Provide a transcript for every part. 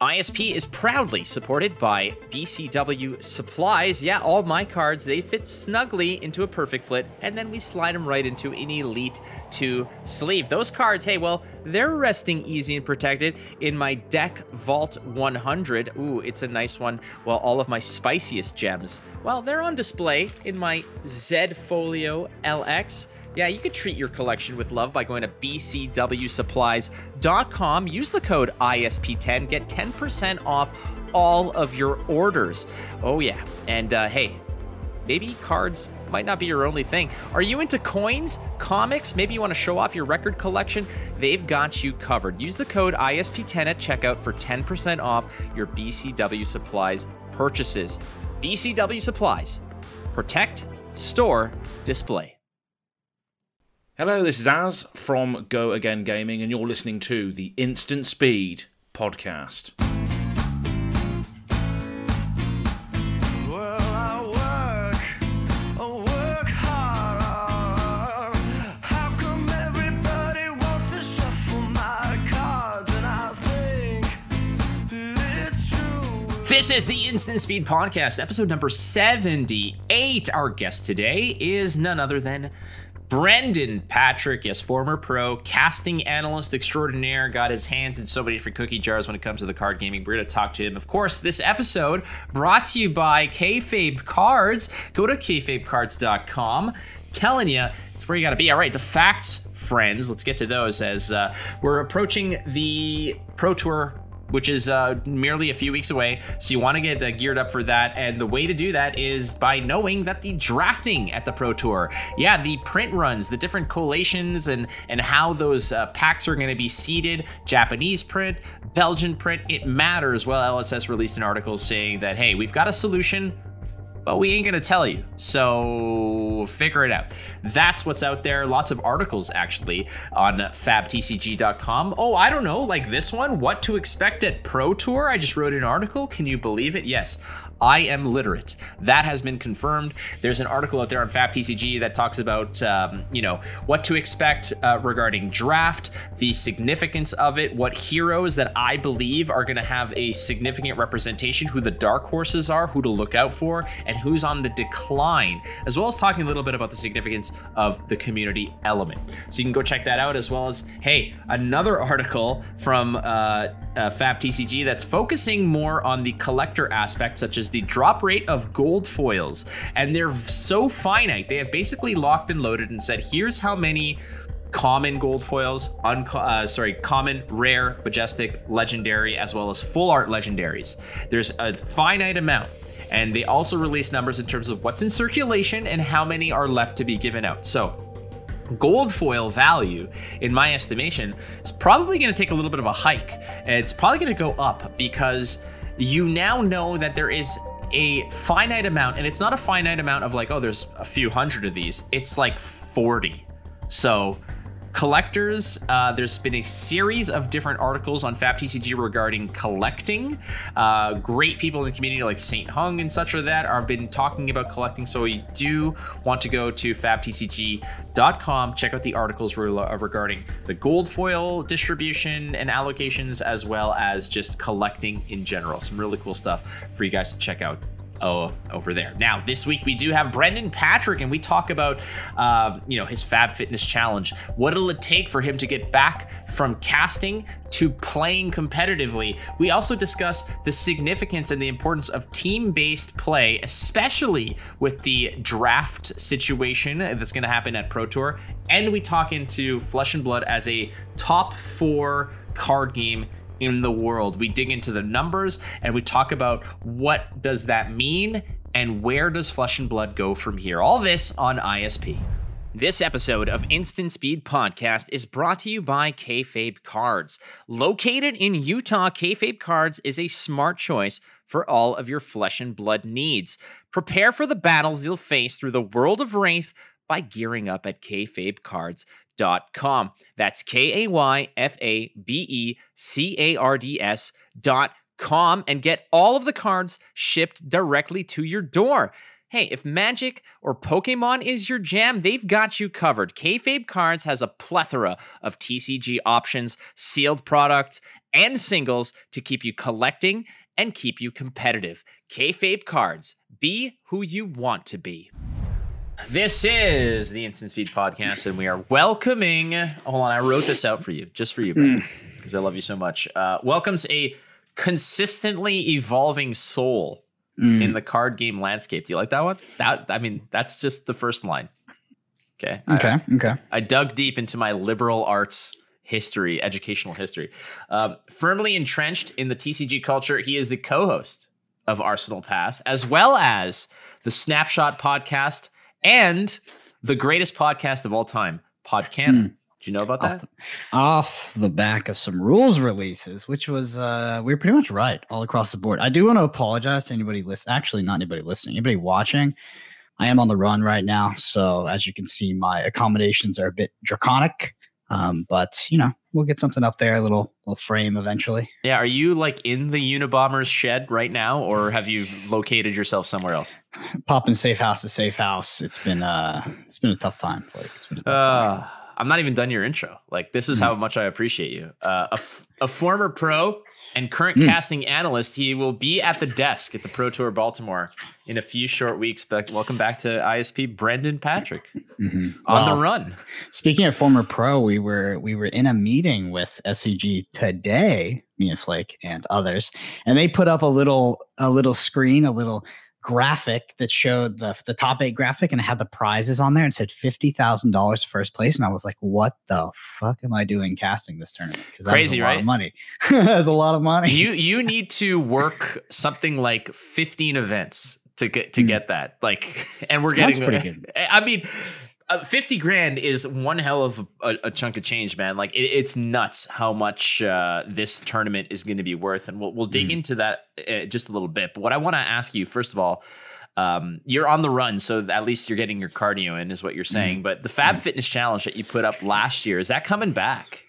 ISP is proudly supported by BCW Supplies. Yeah, all my cards, they fit snugly into a perfect fit, and then we slide them right into an Elite 2 sleeve. Those cards, hey, well, they're resting easy and protected in my Deck Vault 100. Ooh, it's a nice one. Well, all of my spiciest gems, well, they're on display in my Z Folio LX. Yeah, you could treat your collection with love by going to bcwsupplies.com. Use the code ISP10, get 10% off all of your orders. Oh, yeah. And uh, hey, maybe cards might not be your only thing. Are you into coins, comics? Maybe you want to show off your record collection? They've got you covered. Use the code ISP10 at checkout for 10% off your BCW Supplies purchases. BCW Supplies. Protect, store, display. Hello, this is Az from Go Again Gaming, and you're listening to the Instant Speed podcast. This is the Instant Speed Podcast, episode number 78. Our guest today is none other than Brendan Patrick, yes, former pro, casting analyst extraordinaire, got his hands in so many different cookie jars when it comes to the card gaming. We're going to talk to him. Of course, this episode brought to you by Kayfabe Cards. Go to kayfabecards.com. Telling you, it's where you got to be. All right, the facts, friends. Let's get to those as uh, we're approaching the Pro Tour which is uh, merely a few weeks away. So you want to get uh, geared up for that. And the way to do that is by knowing that the drafting at the Pro Tour, yeah, the print runs, the different collations, and and how those uh, packs are going to be seeded, Japanese print, Belgian print, it matters. Well, LSS released an article saying that hey, we've got a solution but we ain't gonna tell you. So figure it out. That's what's out there. Lots of articles actually on fabtcg.com. Oh, I don't know, like this one, what to expect at Pro Tour. I just wrote an article. Can you believe it? Yes. I am literate. That has been confirmed. There's an article out there on FabTCG that talks about, um, you know, what to expect uh, regarding draft, the significance of it, what heroes that I believe are going to have a significant representation, who the dark horses are, who to look out for, and who's on the decline, as well as talking a little bit about the significance of the community element. So you can go check that out, as well as, hey, another article from uh, uh, FabTCG that's focusing more on the collector aspect, such as the drop rate of gold foils. And they're so finite. They have basically locked and loaded and said, here's how many common gold foils, uh, sorry, common, rare, majestic, legendary, as well as full art legendaries. There's a finite amount. And they also release numbers in terms of what's in circulation and how many are left to be given out. So, gold foil value, in my estimation, is probably going to take a little bit of a hike. It's probably going to go up because you now know that there is a finite amount, and it's not a finite amount of like, oh, there's a few hundred of these. It's like 40. So collectors. Uh, there's been a series of different articles on FabTCG regarding collecting. Uh, great people in the community like Saint Hung and such or that are been talking about collecting. So you do want to go to fabtcg.com, check out the articles re- uh, regarding the gold foil distribution and allocations, as well as just collecting in general. Some really cool stuff for you guys to check out oh, over there. Now, this week we do have Brendan Patrick, and we talk about, uh, you know, his Fab Fitness Challenge. What'll it take for him to get back from casting to playing competitively? We also discuss the significance and the importance of team-based play, especially with the draft situation that's going to happen at Pro Tour. And we talk into Flesh and Blood as a top four card game in the world. We dig into the numbers and we talk about what does that mean and where does Flesh and Blood go from here. All this on ISP. This episode of Instant Speed Podcast is brought to you by Kayfabe Cards. Located in Utah, Kayfabe Cards is a smart choice for all of your flesh and blood needs. Prepare for the battles you'll face through the world of Rathe by gearing up at kayfabecards.com com. That's K A Y F A B E C A R D S dot com and get all of the cards shipped directly to your door. Hey, if Magic or Pokemon is your jam, they've got you covered. Kayfabe Cards has a plethora of TCG options, sealed products, and singles to keep you collecting and keep you competitive. Kayfabe Cards, be who you want to be. This is the Instant Speed Podcast, and we are welcoming. Hold on, I wrote this out for you, just for you, because I love you so much. Uh, welcomes a consistently evolving soul Mm. in the card game landscape. Do you like that one? That I mean, that's just the first line. Okay. I- Okay. Okay. I, dug deep into my liberal arts history, educational history. Um, firmly entrenched in the TCG culture, he is the co-host of Arsenal Pass, as well as the Snapshot podcast and the greatest podcast of all time, Podcanon. Do you know about Off that? the, off the back of some rules releases, which was uh we were pretty much right all across the board. I do want to apologize to anybody listening. Actually, not anybody listening. Anybody watching. I am on the run right now, so as you can see, my accommodations are a bit draconic. Um, but you know, we'll get something up there, a little little frame eventually. Yeah, are you like in the Unabomber's shed right now, or have you located yourself somewhere else? Popping safe house to safe house. It's been uh it's been a tough time. Like it's been a tough time. Uh, I'm not even done your intro. Like this is Mm. how much I appreciate you. Uh, a, f- a former pro and current Mm. casting analyst. He will be at the desk at the Pro Tour Baltimore in a few short weeks. But welcome back to ISP, Brendan Patrick Mhm. on Wow. the run. Speaking of former pro, we were we were in a meeting with SCG today, me and Flake and others, and they put up a little a little screen, a little graphic that showed the the top eight graphic and it had the prizes on there and said fifty thousand dollars first place, and I was like, what the fuck am I doing casting this tournament? Because Crazy, a lot right? of money. That's a lot of money. You you need to work something like 15 events to get to Mm. get that. Like, and we're That's getting pretty good. I mean. Uh, 50 grand is one hell of a, a chunk of change, man. Like it, it's nuts how much uh, this tournament is going to be worth, and we'll we'll dig Mhm. into that uh, just a little bit. But what I want to ask you first of all, um, you're on the run, so at least you're getting your cardio in, is what you're saying. But the Fab Mhm. Fitness Challenge that you put up last year is that coming back?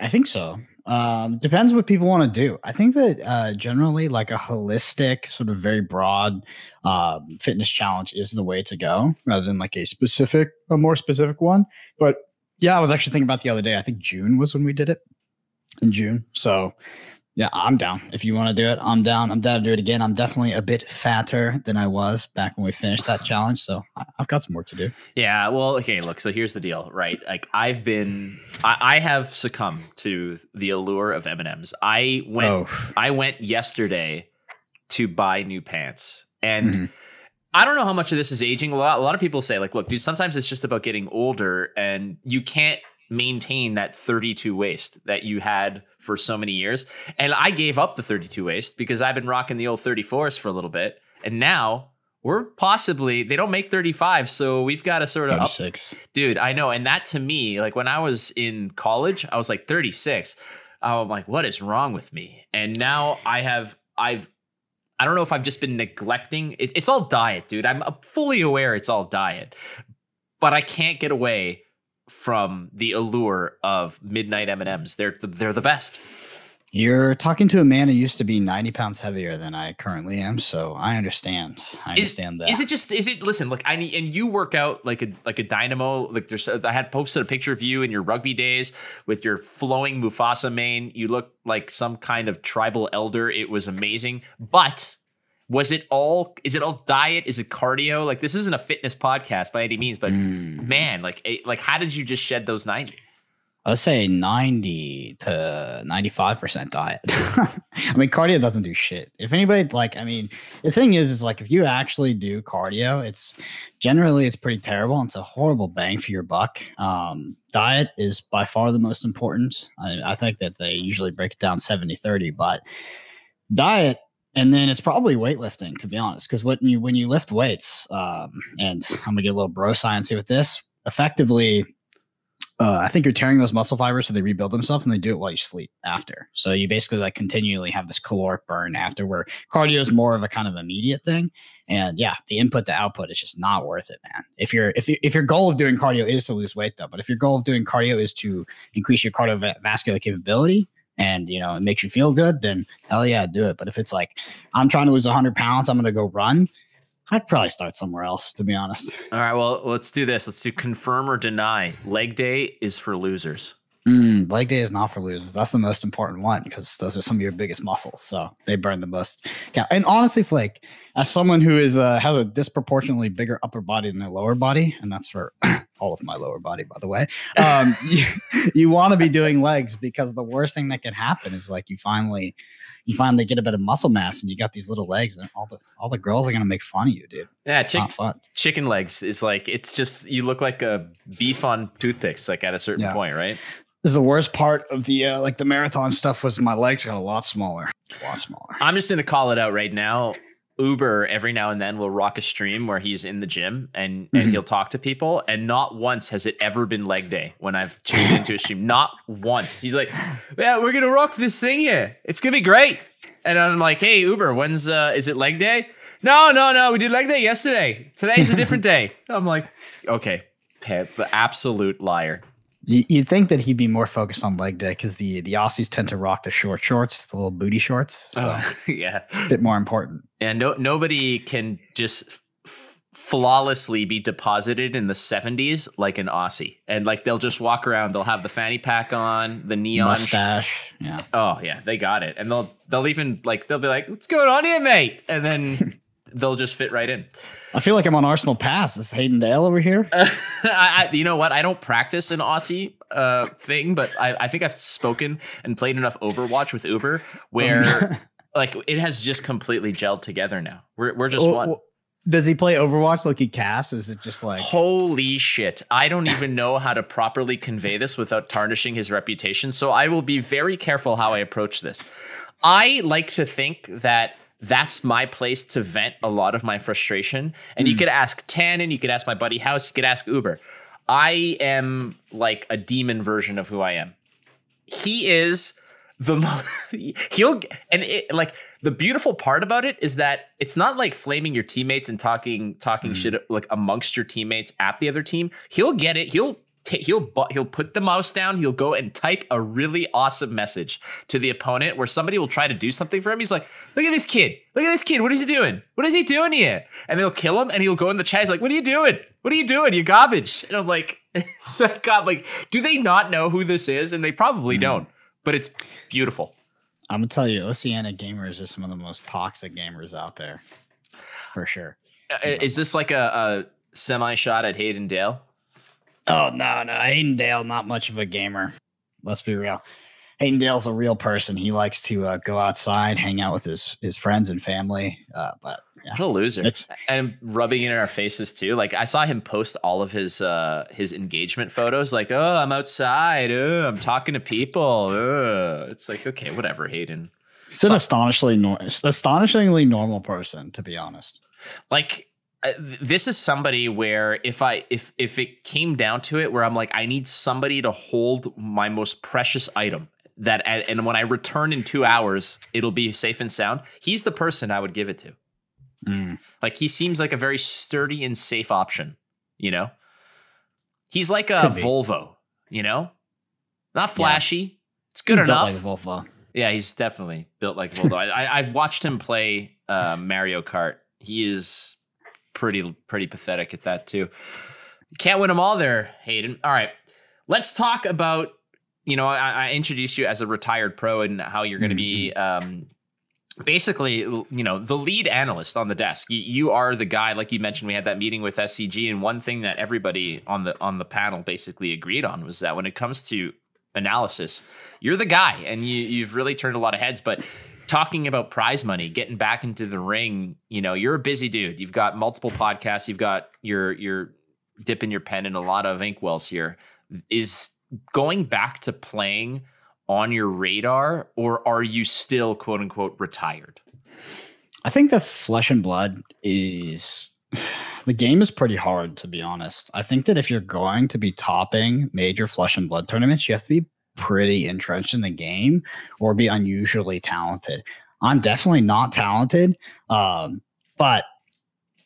I think so. Um, depends what people want to do. I think that uh, generally, like a holistic, sort of very broad um, fitness challenge is the way to go, rather than like a specific, a more specific one. But yeah, I was actually thinking about the other day. I think June was when we did it in June. So yeah, I'm down. If you want to do it, I'm down. I'm down to do it again. I'm definitely a bit fatter than I was back when we finished that challenge. So I've got some work to do. Yeah, well, okay, look, so here's the deal, right? Like I've been I, I have succumbed to the allure of M&Ms. I went oh, I went yesterday to buy new pants. And Mhm. I don't know how much of this is aging. A lot a lot of people say like, look, dude, sometimes it's just about getting older and you can't maintain that 32 waist that you had for so many years. And I gave up the 32 waist because I've been rocking the old 34s for a little bit. And now we're possibly they don't make 35, so we've got to sort of up 36. dude i know and that to me like when i was in college i was like 36 i'm like what is wrong with me and now i have i've i don't know if i've just been neglecting it, it's all diet dude i'm fully aware it's all diet but i can't get away from the allure of midnight m&ms they're the, they're the best You're talking to a man who used to be 90 pounds heavier than I currently am, so I understand. I understand that. Is it just? Is it? Listen, look, I need, and you work out like a like a dynamo. Like there's, I had posted a picture of you in your rugby days with your flowing Mufasa mane. You look like some kind of tribal elder. It was amazing. But was it all? Is it all diet? Is it cardio? Like this isn't a fitness podcast by any means, but Mm. man, like eh, like how did you just shed those ninety? I'd say 90 to 95% diet. I mean, cardio doesn't do shit. If anybody like, I mean, the thing is, is like if you actually do cardio, it's generally it's pretty terrible. and It's a horrible bang for your buck. Um, diet is by far the most important. I, I think that they usually break it down 70 30, but diet and then it's probably weightlifting to be honest because when you when you lift weights um, and i'm gonna get a little bro sciencey with this effectively uh, I think you're tearing those muscle fibers so they rebuild themselves and they do it while you sleep after. So you basically like continually have this caloric burn after where cardio is more of a kind of immediate thing. And yeah, the input to output is just not worth it, man. If you're if you, if your goal of doing cardio is to lose weight though, but if your goal of doing cardio is to increase your cardiovascular capability and you know it makes you feel good, then hell yeah, do it. But if it's like I'm trying to lose 100 pounds, I'm gonna go run. I'd probably start somewhere else, to be honest. All right, well, let's do this. Let's do confirm or deny. Leg day is for losers. Mm, leg day is not for losers. That's the most important one because those are some of your biggest muscles. So they burn the most. Yeah, and honestly, Flake, as someone who is uh, has a disproportionately bigger upper body than their lower body, and that's for all of my lower body, by the way. Um, you, you want to be doing legs because the worst thing that can happen is like you finally you finally get a bit of muscle mass and you got these little legs and all the all the girls are gonna make fun of you, dude. Yeah, It's chick- fun. chicken legs is like it's just you look like a beef on toothpicks, like at a certain Yeah. point, right? This is the worst part of the uh, like the marathon stuff was my legs got a lot smaller, a lot smaller. I'm just gonna call it out right now. Uber every now and then will rock a stream where he's in the gym and and Mhm. he'll talk to people, and not once has it ever been leg day when I've tuned into a stream. Not once. He's like, "Yeah, we're gonna rock this thing here. It's gonna be great." And I'm like, "Hey, Uber, when's uh, is it leg day?" No, no, no. We did leg day yesterday. Today's a different day. I'm like, okay, the absolute liar. You, you'd think that he'd be more focused on leg day because the the Aussies tend to rock the short shorts, the little booty shorts. So Oh, yeah. It's a bit more important. And no, nobody can just f- flawlessly be deposited in the 70s like an Aussie. And like they'll just walk around, they'll have the fanny pack on, the neon. sh- Mustache. Yeah. oh yeah, they got it. And they'll they'll even like they'll be like, "What's going on here, mate?" And then they'll just fit right in. I feel like I'm on Arsenal Pass. Is Hayden Dale over here? I, I, you know what? I don't practice an Aussie uh, thing, but I, I think I've spoken and played enough Overwatch with Uber where like it has just completely gelled together now. We're we're just one. Does he play Overwatch like he casts? Is it just like Holy shit. I don't even know how to properly convey this without tarnishing his reputation. So I will be very careful how I approach this. I like to think that that's my place to vent a lot of my frustration. And you Mm. could ask Tannen, you could ask my buddy House, you could ask Uber. I am like a demon version of who I am. He is the most he'll and it like the beautiful part about it is that it's not like flaming your teammates and talking talking Mm. shit like amongst your teammates at the other team. He'll get it. He'll ta- he'll he'll put the mouse down. He'll go and type a really awesome message to the opponent where somebody will try to do something for him. He's like, "Look at this kid. Look at this kid. What is he doing? What is he doing here?" And they'll kill him, and he'll go in the chat. He's like, "What are you doing? What are you doing? You garbage." And I'm like, "So God, like, do they not know who this is?" And they probably Mm. don't. But it's beautiful. I'm gonna tell you, Oceania gamers are some of the most toxic gamers out there, for sure. Uh, Is this like a, a semi shot at Hayden Dale? Oh no, no, Hayden Dale, not much of a gamer. Let's be real. Hayden Dale's a real person. He likes to uh, go outside, hang out with his his friends and family. Uh, but yeah, What a loser! it's and rubbing it in our faces too. Like I saw him post all of his uh his engagement photos. Like, oh, I'm outside. Oh, I'm talking to people. Oh. It's like, okay, whatever, Hayden. he's an astonishingly nor- astonishingly normal person, to be honest. Like this is somebody where if I if if it came down to it, where I'm like, I need somebody to hold my most precious item. That and, when I return in two hours, it'll be safe and sound. He's the person I would give it to. Mm. Like he seems like a very sturdy and safe option, you know? He's like a Volvo, you know? Not flashy. It's good He's enough. Like a Volvo. yeah, he's definitely built like a Volvo. I, I, I've watched him play uh, Mario Kart. He is pretty pretty pathetic at that too. Can't win them all there, Hayden. All right, let's talk about. You know, I, I introduced you as a retired pro and how you're going to be um, basically, you know, the lead analyst on the desk. You, you are the guy, like you mentioned. We had that meeting with SCG, and one thing that everybody on the on the panel basically agreed on was that when it comes to analysis, you're the guy, and you you've really turned a lot of heads. But talking about prize money, getting back into the ring, you know, you're a busy dude. You've got multiple podcasts. You've got your your dipping your pen in a lot of ink wells here. Is going back to playing on your radar, or are you still quote unquote retired? I think the flesh and blood is the game is pretty hard to be honest. I think that if you're going to be topping major flesh and blood tournaments, you have to be pretty entrenched in the game or be unusually talented. I'm definitely not talented, um, but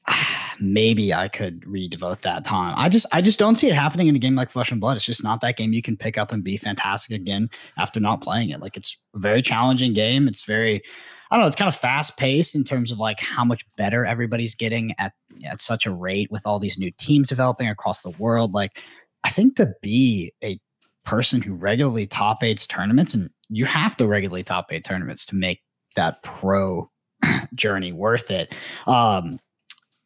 maybe I could redevote that time. I just I just don't see it happening in a game like Flesh and Blood. It's just not that game you can pick up and be fantastic again after not playing it. Like it's a very challenging game. It's very I don't know. It's kind of fast paced in terms of like how much better everybody's getting at at such a rate with all these new teams developing across the world. Like, I think to be a person who regularly top eights tournaments, and you have to regularly top eight tournaments to make that pro journey worth it. Um,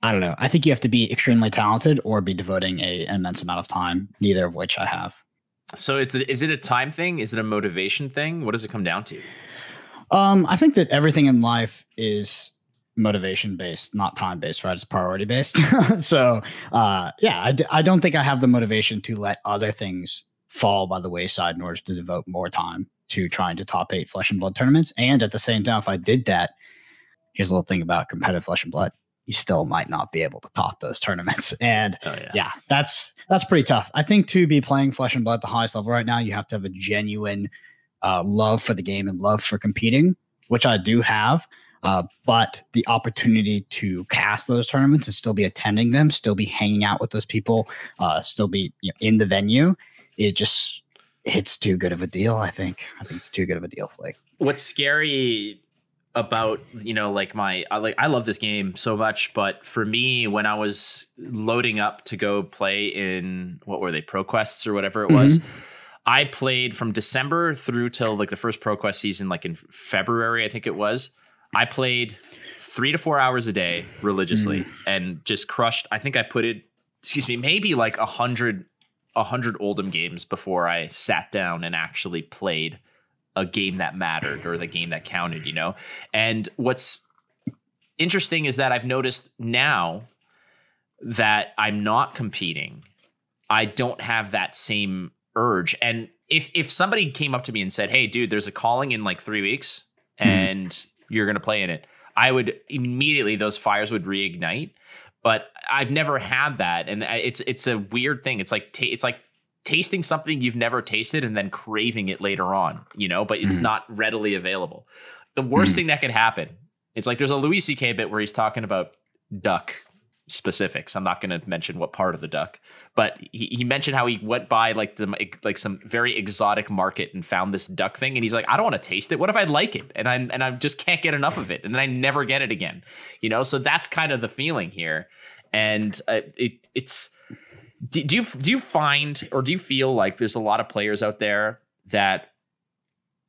I don't know. I think you have to be extremely talented or be devoting a, an immense amount of time, neither of which I have. So it's is it a time thing? Is it a motivation thing? What does it come down to? Um, I think that everything in life is motivation based, not time based, right? It's priority based. so, uh, yeah, I d- I don't think I have the motivation to let other things fall by the wayside in order to devote more time to trying to top eight flesh and blood tournaments. And at the same time, if I did that, here's a little thing about competitive flesh and blood you still might not be able to top those tournaments. And oh, yeah. yeah. that's that's pretty tough. I think to be playing flesh and blood at the highest level right now, you have to have a genuine uh, love for the game and love for competing, which I do have. Uh, but the opportunity to cast those tournaments and still be attending them, still be hanging out with those people, uh, still be you know, in the venue, it just it's too good of a deal. I think. I think it's too good of a deal, Flake. What's scary about you know like my I like I love this game so much, but for me when I was loading up to go play in what were they ProQuests or whatever it mm-hmm. was, I played from December through till like the first ProQuest season, like in February I think it was. I played three to four hours a day religiously mm. and just crushed. I think I put it, excuse me, maybe like a hundred a hundred Oldhim games before I sat down and actually played a game that mattered or the game that counted, you know? And what's interesting is that I've noticed now that I'm not competing, I don't have that same urge. And if if somebody came up to me and said, "Hey, dude, there's a calling in like 3 weeks and mm. you're going to play in it." I would immediately those fires would reignite, but I've never had that and it's it's a weird thing. It's like it's like tasting something you've never tasted and then craving it later on, you know, but it's mm. not readily available. The worst mm. thing that could happen is like there's a Louis C.K. bit where he's talking about duck specifics. I'm not going to mention what part of the duck, but he, he mentioned how he went by like the like some very exotic market and found this duck thing, and he's like, I don't want to taste it. What if I like it and I and I just can't get enough of it, and then I never get it again, you know? So that's kind of the feeling here, and uh, it it's do, do you do you find or do you feel like there's a lot of players out there that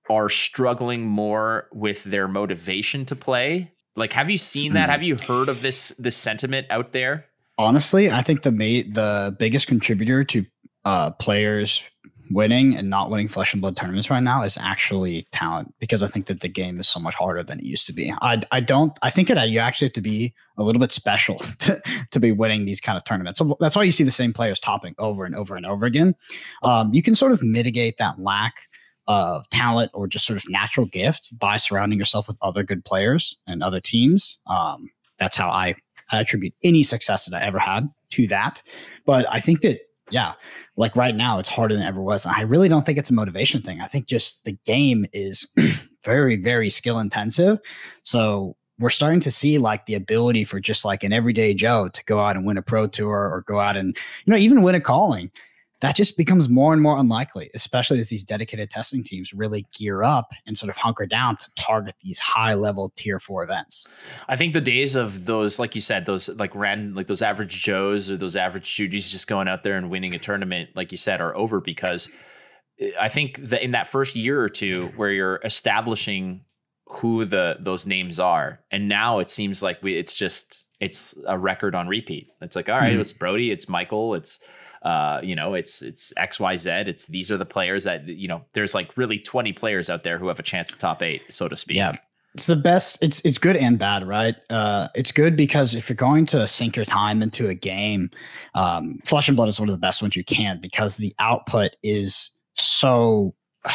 are struggling more with their motivation to play? Like, have you seen that? Hmm. Have you heard of this this sentiment out there? Honestly, I think the ma- the biggest contributor to uh, players winning and not winning flesh and blood tournaments right now is actually talent because I think that the game is so much harder than it used to be. I, I don't I think that you actually have to be a little bit special to, to be winning these kind of tournaments. So that's why you see the same players topping over and over and over again. Um, you can sort of mitigate that lack of talent or just sort of natural gift by surrounding yourself with other good players and other teams. Um, that's how I, attribute any success that I ever had to that. But I think that yeah, like right now, it's harder than ever was. And I really don't think it's a motivation thing. I think just the game is very, very skill intensive. So we're starting to see like the ability for just like an everyday Joe to go out and win a pro tour or go out and, you know, even win a calling that just becomes more and more unlikely, especially as these dedicated testing teams really gear up and sort of hunker down to target these high level tier four events. I think the days of those, like you said, those like random, like those average Joes or those average Judies just going out there and winning a tournament, like you said, are over because eh, I think that in that first year or two where you're establishing who the those names are, and now it seems like we it's just it's a record on repeat. It's like all right, mm-hmm. it's Brody, it's Michael, it's uh, you know, it's it's X Y Z. It's these are the players that you know. There's like really 20 players out there who have a chance to top eight, so to speak. Yeah, it's the best. It's it's good and bad, right? Uh, it's good because if you're going to sink your time into a game, um, Flesh and Blood is one of the best ones you can because the output is so.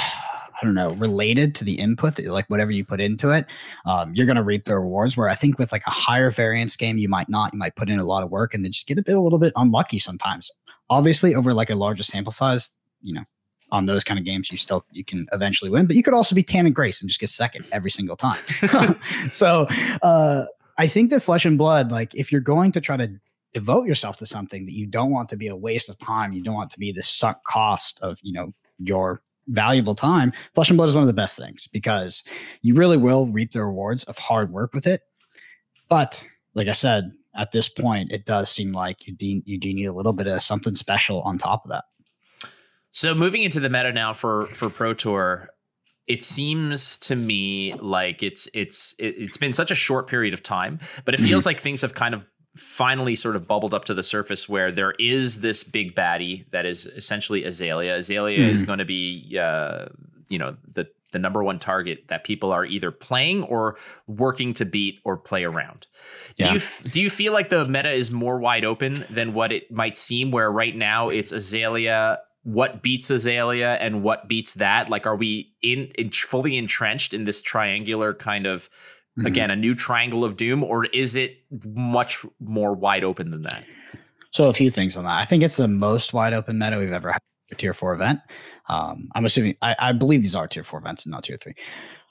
I don't know, related to the input, like whatever you put into it, um, you're going to reap the rewards. Where I think with like a higher variance game, you might not. You might put in a lot of work and then just get a bit, a little bit unlucky sometimes. Obviously, over like a larger sample size, you know, on those kind of games, you still you can eventually win. But you could also be Tan and Grace and just get second every single time. so uh, I think that Flesh and Blood, like if you're going to try to devote yourself to something that you don't want to be a waste of time, you don't want to be the sunk cost of you know your valuable time, Flesh and Blood is one of the best things because you really will reap the rewards of hard work with it. But like I said, at this point, it does seem like you do, you do need a little bit of something special on top of that. So moving into the meta now for for Pro Tour, it seems to me like it's it's it, has been such a short period of time, but it feels mm-hmm. like things have kind of finally sort of bubbled up to the surface where there is this big baddie that is essentially Azalea. Azalea mm-hmm. is going to be, uh, you know, the the number one target that people are either playing or working to beat or play around. Yeah. Do you do you feel like the meta is more wide open than what it might seem? Where right now it's Azalea. What beats Azalea and what beats that? Like, are we in, in fully entrenched in this triangular kind of mm-hmm. again a new triangle of doom, or is it much more wide open than that? So a few things on that. I think it's the most wide open meta we've ever had a tier four event. Um, I'm assuming I, I, believe these are tier four events and not tier three.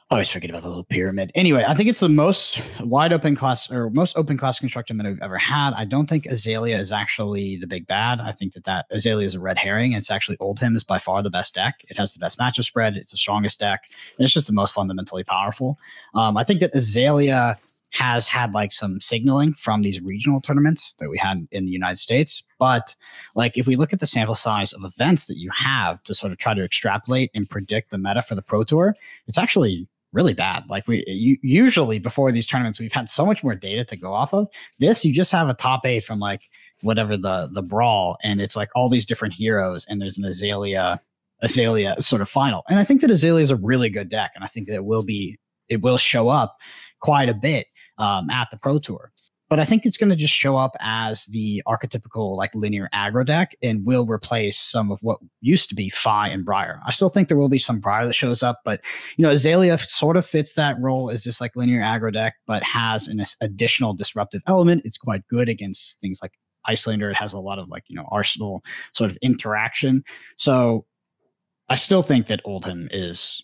I always forget about the little pyramid. Anyway, I think it's the most wide open class or most open class constructed meta we've ever had. I don't think Azalea is actually the big bad. I think that that Azalea is a red herring. It's actually Oldhim is by far the best deck. It has the best matchup spread. It's the strongest deck, and it's just the most fundamentally powerful. Um, I think that Azalea has had like some signaling from these regional tournaments that we had in the United States. But like if we look at the sample size of events that you have to sort of try to extrapolate and predict the meta for the Pro Tour, it's actually really bad. Like we you, usually before these tournaments, we've had so much more data to go off of. This you just have a top eight from like whatever the the brawl, and it's like all these different heroes, and there's an Azalea Azalea sort of final. And I think that Azalea is a really good deck, and I think that it will be it will show up quite a bit um, at the Pro Tour. But I think it's going to just show up as the archetypical like linear aggro deck and will replace some of what used to be Fai and Briar. I still think there will be some Briar that shows up, but you know, Azalea sort of fits that role as this like linear aggro deck, but has an additional disruptive element. It's quite good against things like Iyslander. It has a lot of like, you know, arsenal sort of interaction. So I still think that Oldhim is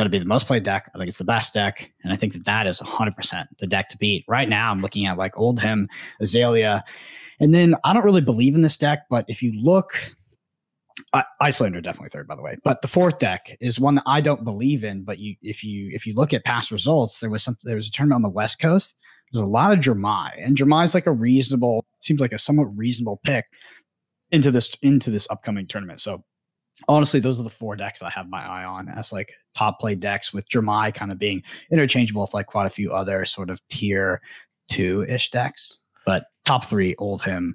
got to be the most played deck. I think it's the best deck, and I think that that is 100% the deck to beat. Right now, I'm looking at like Oldhim, Azalea, and then I don't really believe in this deck, but if you look, I, Iyslander definitely third, by the way. But the fourth deck is one that I don't believe in. But you, if you if you look at past results, there was some there was a tournament on the West Coast. There's a lot of Dromai, and Dromai is like a reasonable, seems like a somewhat reasonable pick into this into this upcoming tournament. So honestly, those are the four decks I have my eye on as like top play decks, with Dromai kind of being interchangeable with like quite a few other sort of tier two ish decks. But top three, Oldhim,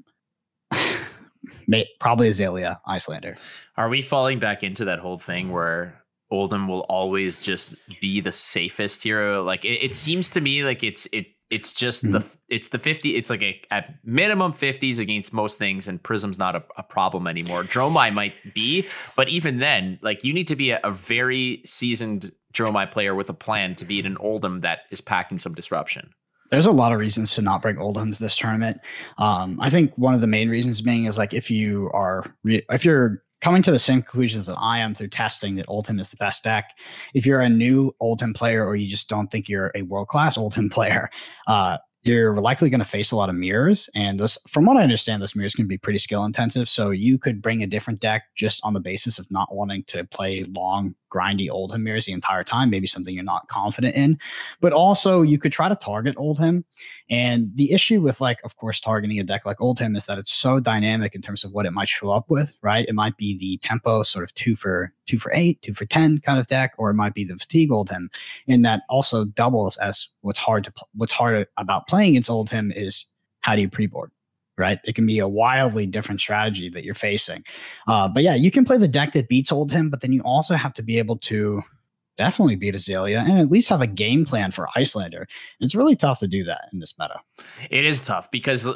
probably Azalea, Iyslander. Are we falling back into that whole thing where Oldhim will always just be the safest hero? Like it, it seems to me like it's it it's just mm-hmm. the it's the 50 it's like a at minimum 50s against most things and prism's not a, a problem anymore dromai might be but even then like you need to be a, a very seasoned dromai player with a plan to beat an oldhim that is packing some disruption there's a lot of reasons to not bring Oldhim to this tournament. Um, I think one of the main reasons being is like if you are re- if you're coming to the same conclusions that I am through testing that Oldhim is the best deck. If you're a new Oldhim player or you just don't think you're a world class Oldhim player, uh, you're likely going to face a lot of mirrors. And those, from what I understand, those mirrors can be pretty skill intensive. So you could bring a different deck just on the basis of not wanting to play long, grindy Oldhim mirrors the entire time. Maybe something you're not confident in. But also, you could try to target Oldhim. And the issue with, like, of course, targeting a deck like Oldhim is that it's so dynamic in terms of what it might show up with, right? It might be the tempo sort of two for two for eight, two for 10 kind of deck, or it might be the fatigue Oldhim. And that also doubles as what's hard to, what's hard about playing against Oldhim is how do you pre-board? Right, it can be a wildly different strategy that you're facing. Uh, but yeah, you can play the deck that beats Oldhim, but then you also have to be able to definitely beat Azalea and at least have a game plan for Iyslander. It's really tough to do that in this meta. It is tough because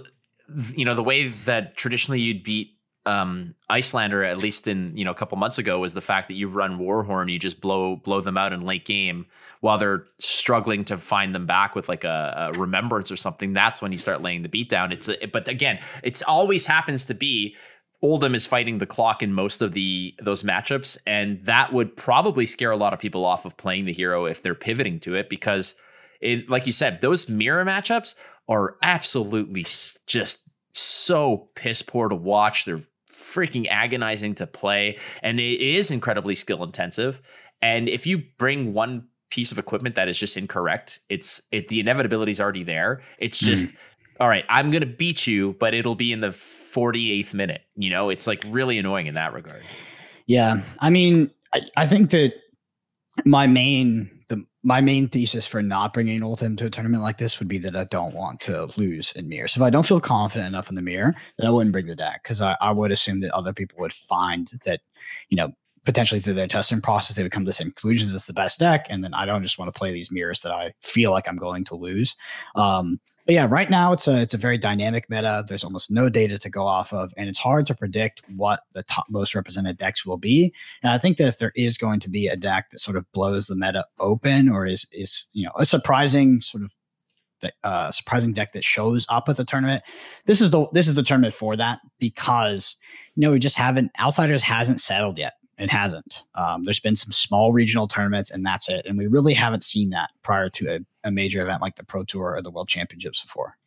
you know the way that traditionally you'd beat um, Iyslander, at least in you know a couple months ago, was the fact that you run Warhorn, you just blow blow them out in late game while they're struggling to find them back with like a, a remembrance or something. That's when you start laying the beat down. It's a, but again, it's always happens to be Oldhim is fighting the clock in most of the those matchups, and that would probably scare a lot of people off of playing the hero if they're pivoting to it because, it, like you said, those mirror matchups are absolutely just so piss poor to watch. They're freaking agonizing to play, and it is incredibly skill intensive. And if you bring one piece of equipment that is just incorrect, it's it the inevitability is already there. It's just mm. all right. I'm gonna beat you, but it'll be in the 48th minute. You know, it's like really annoying in that regard. Yeah, I mean, I, I think that my main the my main thesis for not bringing Oldhim to a tournament like this would be that I don't want to lose in mirror. So if I don't feel confident enough in the mirror, then I wouldn't bring the deck because I, I would assume that other people would find that, you know, potentially through their testing process, they would come to the same conclusions. It's the best deck, and then I don't just want to play these mirrors that I feel like I'm going to lose. Um, but yeah, right now it's a it's a very dynamic meta. There's almost no data to go off of, and it's hard to predict what the top most represented decks will be. And I think that if there is going to be a deck that sort of blows the meta open, or is is you know a surprising sort of uh, surprising deck that shows up at the tournament. This is the this is the tournament for that because you know we just haven't outsiders hasn't settled yet. It hasn't. Um, there's been some small regional tournaments, and that's it. And we really haven't seen that prior to a, a major event like the Pro Tour or the World Championships before.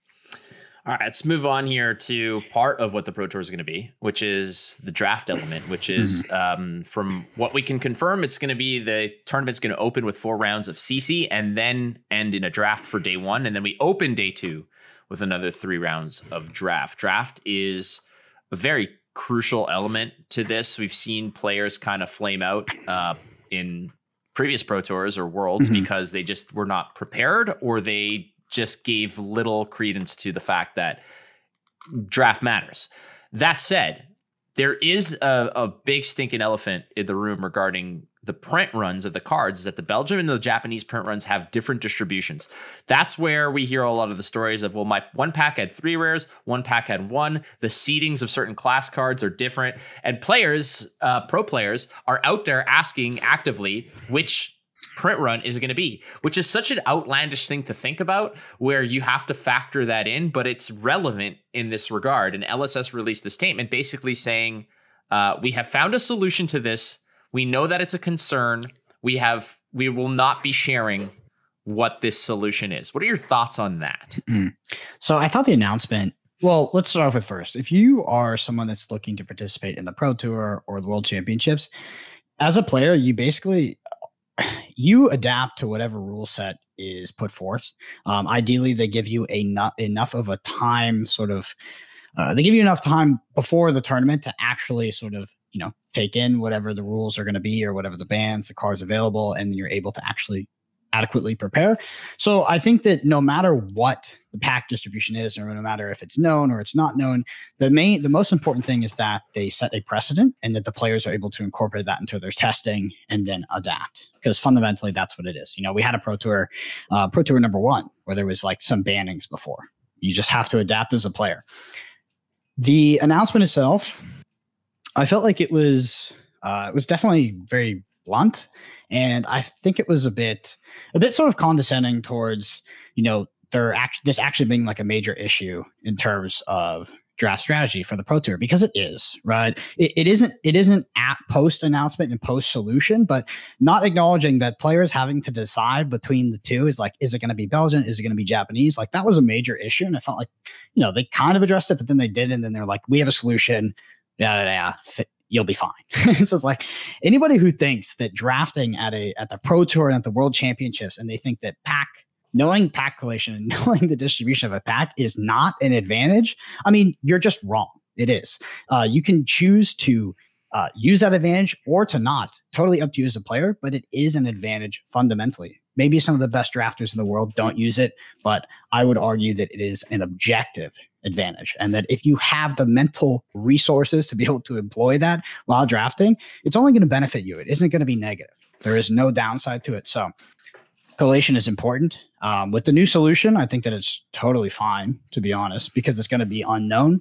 All right, let's move on here to part of what the Pro Tour is going to be, which is the draft element, which is mm-hmm. um, from what we can confirm, it's going to be the tournament's going to open with four rounds of CC and then end in a draft for day one. And then we open day two with another three rounds of draft. Draft is a very crucial element to this. We've seen players kind of flame out uh, in previous Pro Tours or Worlds mm-hmm. because they just were not prepared or they just gave little credence to the fact that draft matters. That said, there is a, a big stinking elephant in the room regarding the print runs of the cards is that the Belgium and the Japanese print runs have different distributions. That's where we hear a lot of the stories of, well, my one pack had three rares, one pack had one. The seedings of certain class cards are different. And players, uh, pro players, are out there asking actively which print run is it going to be, which is such an outlandish thing to think about where you have to factor that in, but it's relevant in this regard. And LSS released a statement basically saying, uh, we have found a solution to this we know that it's a concern. We have we will not be sharing what this solution is. What are your thoughts on that? Mm. So I thought the announcement. Well, let's start off with first. If you are someone that's looking to participate in the Pro Tour or the World Championships, as a player, you basically you adapt to whatever rule set is put forth. Um, ideally, they give you a not, enough of a time sort of. Uh, they give you enough time before the tournament to actually sort of you know take in whatever the rules are going to be or whatever the bans the cards available and you're able to actually adequately prepare. So i think that no matter what the pack distribution is or no matter if it's known or it's not known the main the most important thing is that they set a precedent and that the players are able to incorporate that into their testing and then adapt because fundamentally that's what it is. You know we had a pro tour uh, pro tour number one where there was like some bannings before. You just have to adapt as a player. The announcement itself I felt like it was uh, it was definitely very blunt, and I think it was a bit a bit sort of condescending towards you know there act- this actually being like a major issue in terms of draft strategy for the pro tour because it is right? It, it isn't it isn't at post announcement and post solution but not acknowledging that players having to decide between the two is like is it going to be belgian? Is it going to be japanese? Like that was a major issue and i felt like you know they kind of addressed it but then they did and then they're like we have a solution yeah, yeah, yeah. You'll be fine. so it's like anybody who thinks that drafting at a at the pro tour and at the world championships and they think that pack knowing pack collation and knowing the distribution of a pack is not an advantage i mean you're just wrong. It is. Uh, you can choose to uh, use that advantage or to not. Totally up to you as a player but it is an advantage fundamentally. Maybe some of the best drafters in the world don't use it but i would argue that it is an objective advantage. And that if you have the mental resources to be able to employ that while drafting, it's only going to benefit you. It isn't going to be negative. There is no downside to it. So collation is important. Um, with the new solution, I think that it's totally fine, to be honest, because it's going to be unknown.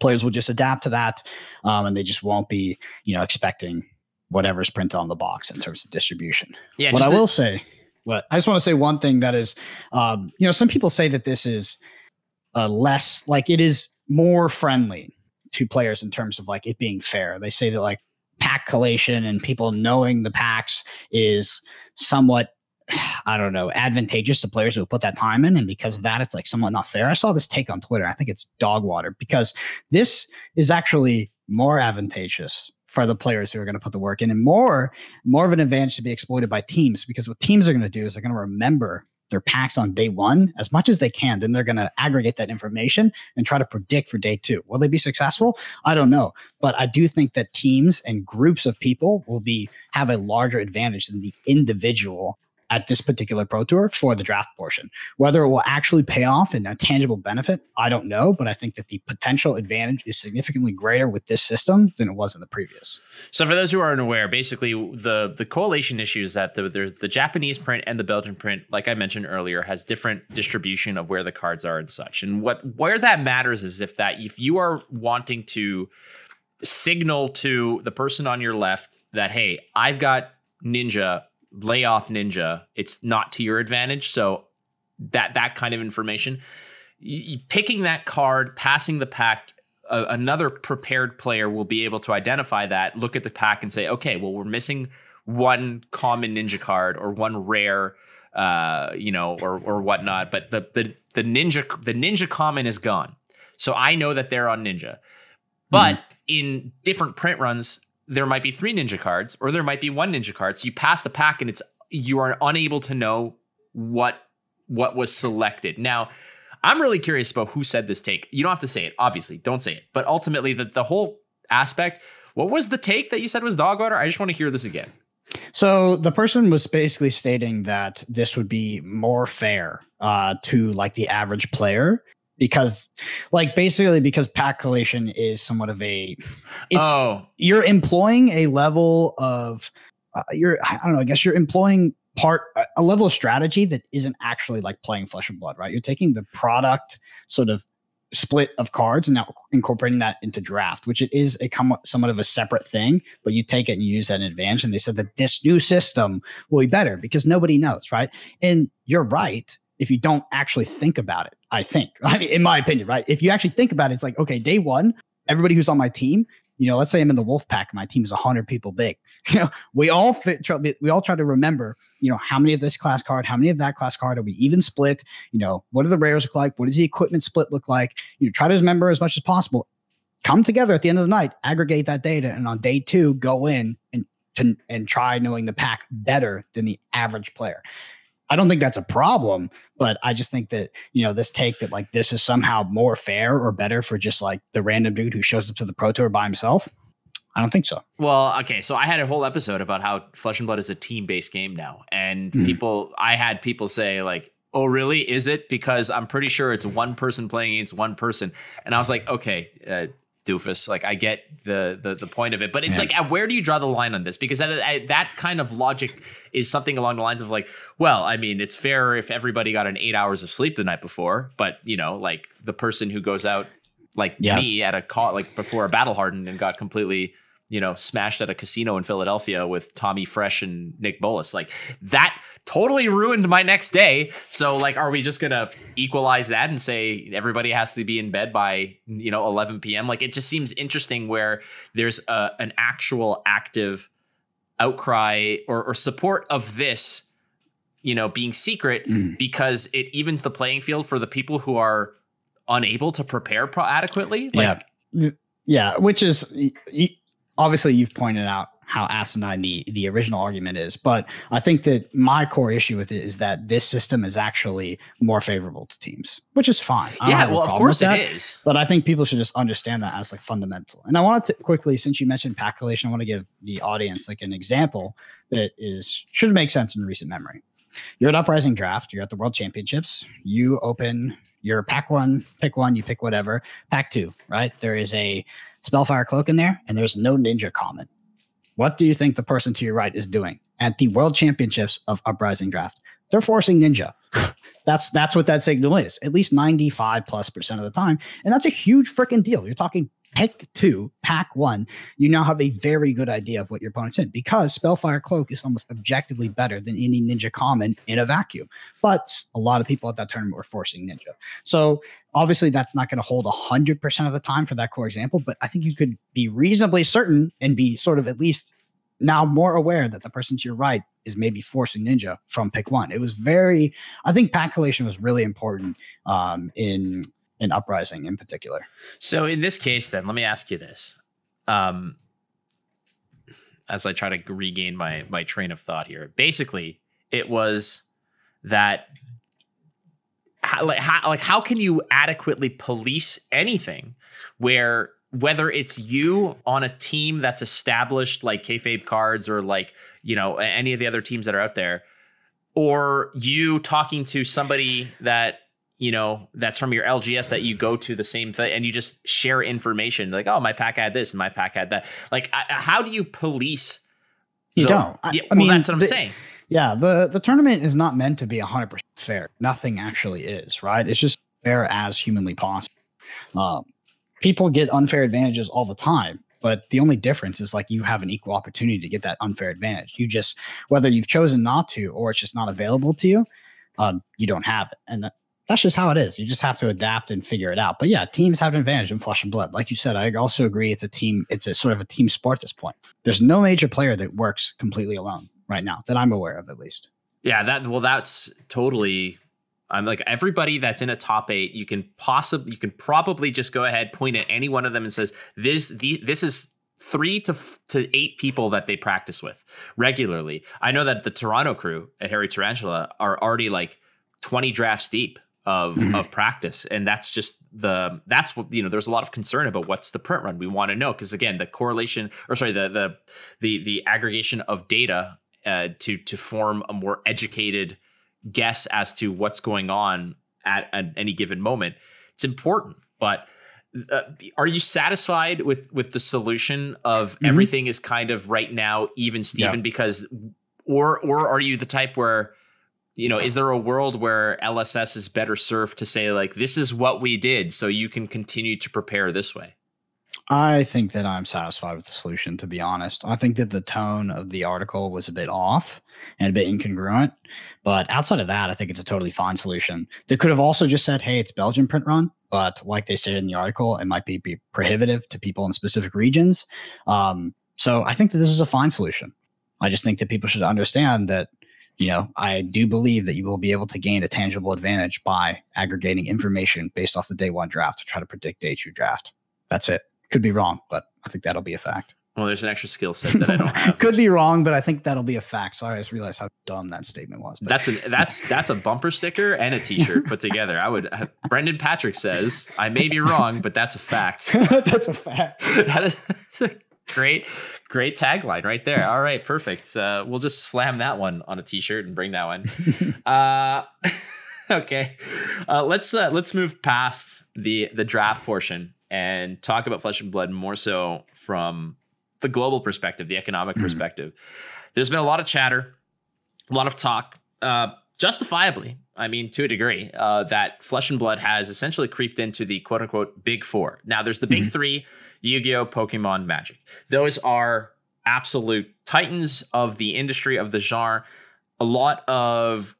Players will just adapt to that, um, and they just won't be, you know, expecting whatever's printed on the box in terms of distribution. Yeah. What I will say, what I just want to say one thing that is, um, you know, some people say that this is uh, less like it is more friendly to players in terms of like it being fair. They say that like pack collation and people knowing the packs is somewhat I don't know, advantageous to players who put that time in. And because of that, it's like somewhat not fair. I saw this take on Twitter. I think it's dog water because this is actually more advantageous for the players who are going to put the work in and more more of an advantage to be exploited by teams because what teams are going to do is they're going to remember their packs on day one as much as they can. Then they're going to aggregate that information and try to predict for day two. Will they be successful? I don't know, but I do think that teams and groups of people will be have a larger advantage than the individual at this particular Pro Tour for the draft portion. Whether it will actually pay off in a tangible benefit, I don't know, but I think that the potential advantage is significantly greater with this system than it was in the previous. So, for those who aren't aware, basically the the correlation issue is that the the, the Japanese print and the Belgian print, like I mentioned earlier, has different distribution of where the cards are and such. And what where that matters is if that if you are wanting to signal to the person on your left that hey, I've got Ninja lay off ninja it's not to your advantage. So that that kind of information y- picking that card passing the pack uh, another prepared player will be able to identify that look at the pack and say okay well we're missing one common ninja card or one rare uh, you know or or whatnot but the the the ninja the ninja common is gone. So i know that they're on ninja. But mm-hmm. in different print runs there might be three ninja cards or there might be one ninja card. So you pass the pack and it's you are unable to know what what was selected. Now, I'm really curious about who said this take. You don't have to say it, obviously. Don't say it. But ultimately, the, the whole aspect, what was the take that you said was dog water? I just want to hear this again. So the person was basically stating that this would be more fair uh, to like the average player because like basically because pack collation is somewhat of a it's oh. you're employing a level of uh, you're i don't know i guess you're employing part a level of strategy that isn't actually like playing flesh and blood right you're taking the product sort of split of cards and now incorporating that into draft which it is a somewhat of a separate thing but you take it and you use that in advantage and they said that this new system will be better because nobody knows right and you're right if you don't actually think about it. I think, I mean, in my opinion, right? If you actually think about it, it's like, okay, day one, everybody who's on my team, you know, let's say I'm in the wolf pack, my team is 100 people big. You know, we all fit, we all try to remember, you know, how many of this class card, how many of that class card are we even split? You know, what do the rares look like? What does the equipment split look like? You know, try to remember as much as possible. Come together at the end of the night, aggregate that data, and on day two, go in and to, and try knowing the pack better than the average player. I don't think that's a problem, but I just think that, you know, this take that like this is somehow more fair or better for just like the random dude who shows up to the pro tour by himself. I don't think so. Well, okay, so I had a whole episode about how Flesh and Blood is a team-based game now, and mm-hmm. people, I had people say like, "Oh, really? Is it?" Because I'm pretty sure it's one person playing against one person, and I was like, "Okay, uh, doofus. Like I get the the the point of it, but it's yeah. like where do you draw the line on this? Because that that kind of logic is something along the lines of like, well, I mean, it's fair if everybody got an eight hours of sleep the night before, but you know, like the person who goes out like yeah. me at a call like before a battle hardened and got completely you know, smashed at a casino in Philadelphia with Tommy Fresh and Nick Bolas. Like that totally ruined my next day. So like, are we just gonna equalize that and say everybody has to be in bed by you know 11 p.m. Like it just seems interesting where there's a, an actual active outcry or, or support of this, you know, being secret mm. because it evens the playing field for the people who are unable to prepare pro- adequately. Like, yeah. Yeah, which is obviously you've pointed out how asinine the, the original argument is, but I think that my core issue with it is that this system is actually more favorable to teams, which is fine. yeah, well, of course it is. But I think people should just understand that as like fundamental. And I wanted to quickly, since you mentioned pack collation, I want to give the audience like an example that is should make sense in recent memory. You're at Uprising Draft, you're at the World Championships, you open your pack one, pick one, you pick whatever. Pack two, right? There is a Spellfire Cloak in there, and there's no ninja common. What do you think the person to your right is doing at the World Championships of Uprising Draft? They're forcing ninja. that's that's what that signal is. At least 95 plus percent of the time. And that's a huge freaking deal. You're talking pick two, pack one, you now have a very good idea of what your opponent's in because Spellfire Cloak is almost objectively better than any Ninja Common in a vacuum. But a lot of people at that tournament were forcing Ninja. So obviously that's not going to hold 100% of the time for that core example, but I think you could be reasonably certain and be sort of at least now more aware that the person to your right is maybe forcing ninja from pick one. It was very, I think pack collation was really important um, in in uprising in particular. So in this case, then let me ask you this: um, as I try to regain my my train of thought here. Basically, it was that how, like how like how can you adequately police anything where whether it's you on a team that's established like kayfabe cards or like you know any of the other teams that are out there or you talking to somebody that you know that's from your LGS that you go to the same thing and you just share information like oh my pack had this and my pack had that. Like I, how do you police you the, don't. I, yeah, I mean well, that's what I'm the, saying. Yeah the the tournament is not meant to be 100% fair. Nothing actually is right? It's just fair as humanly possible. Um, people get unfair advantages all the time but the only difference is like you have an equal opportunity to get that unfair advantage. You just whether you've chosen not to or it's just not available to you um, you don't have it. And that, that's just how it is. You just have to adapt and figure it out. But yeah teams have an advantage in flesh and blood. Like you said i also agree it's a team it's a sort of a team sport at this point. There's no major player that works completely alone right now that i'm aware of at least. Yeah that well that's totally I'm like everybody that's in a top eight, you can possibly you can probably just go ahead, point at any one of them and says this the this is three to to eight people that they practice with regularly. I know that the Toronto crew at Hairy Tarantula are already like 20 drafts deep of mm-hmm. of practice and that's just the that's what you know there's a lot of concern about what's the print run we want to know because again the correlation or sorry the the the the aggregation of data uh, to to form a more educated guess as to what's going on at, at any given moment. It's important, but uh, are you satisfied with with the solution of mm-hmm. everything is kind of right now even Steven yeah. because or or are you the type where you know is there a world where LSS is better served to say like this is what we did so you can continue to prepare this way? I think that I'm satisfied with the solution, to be honest. I think that the tone of the article was a bit off and a bit incongruent. But outside of that, I think it's a totally fine solution. They could have also just said, hey, it's Belgian print run. But like they said in the article, it might be, be prohibitive to people in specific regions. Um, so I think that this is a fine solution. I just think that people should understand that, you know, I do believe that you will be able to gain a tangible advantage by aggregating information based off the day one draft to try to predict day two draft. That's it. Could be wrong, but I think that'll be a fact. Well, there's an extra skill set that I don't have. Could be wrong, but I think that'll be a fact. Sorry, I just realized how dumb that statement was. But. That's a that's that's a bumper sticker and a T-shirt put together. I would. Uh, Brendan Patrick says I may be wrong, but that's a fact. that's a fact. that is that's a great great tagline right there. All right, perfect. Uh, we'll just slam that one on a T-shirt and bring that one. Uh, okay, uh, let's uh, let's move past the the draft portion and talk about Flesh and Blood more so from the global perspective, the economic mm-hmm. perspective. There's been a lot of chatter, a lot of talk, uh, justifiably. I mean, to a degree, uh, that Flesh and Blood has essentially creeped into the quote unquote big four. Now, there's the big mm-hmm. three Yu Gi Oh!, Pokemon, Magic. Those are absolute titans of the industry, of the genre. A lot of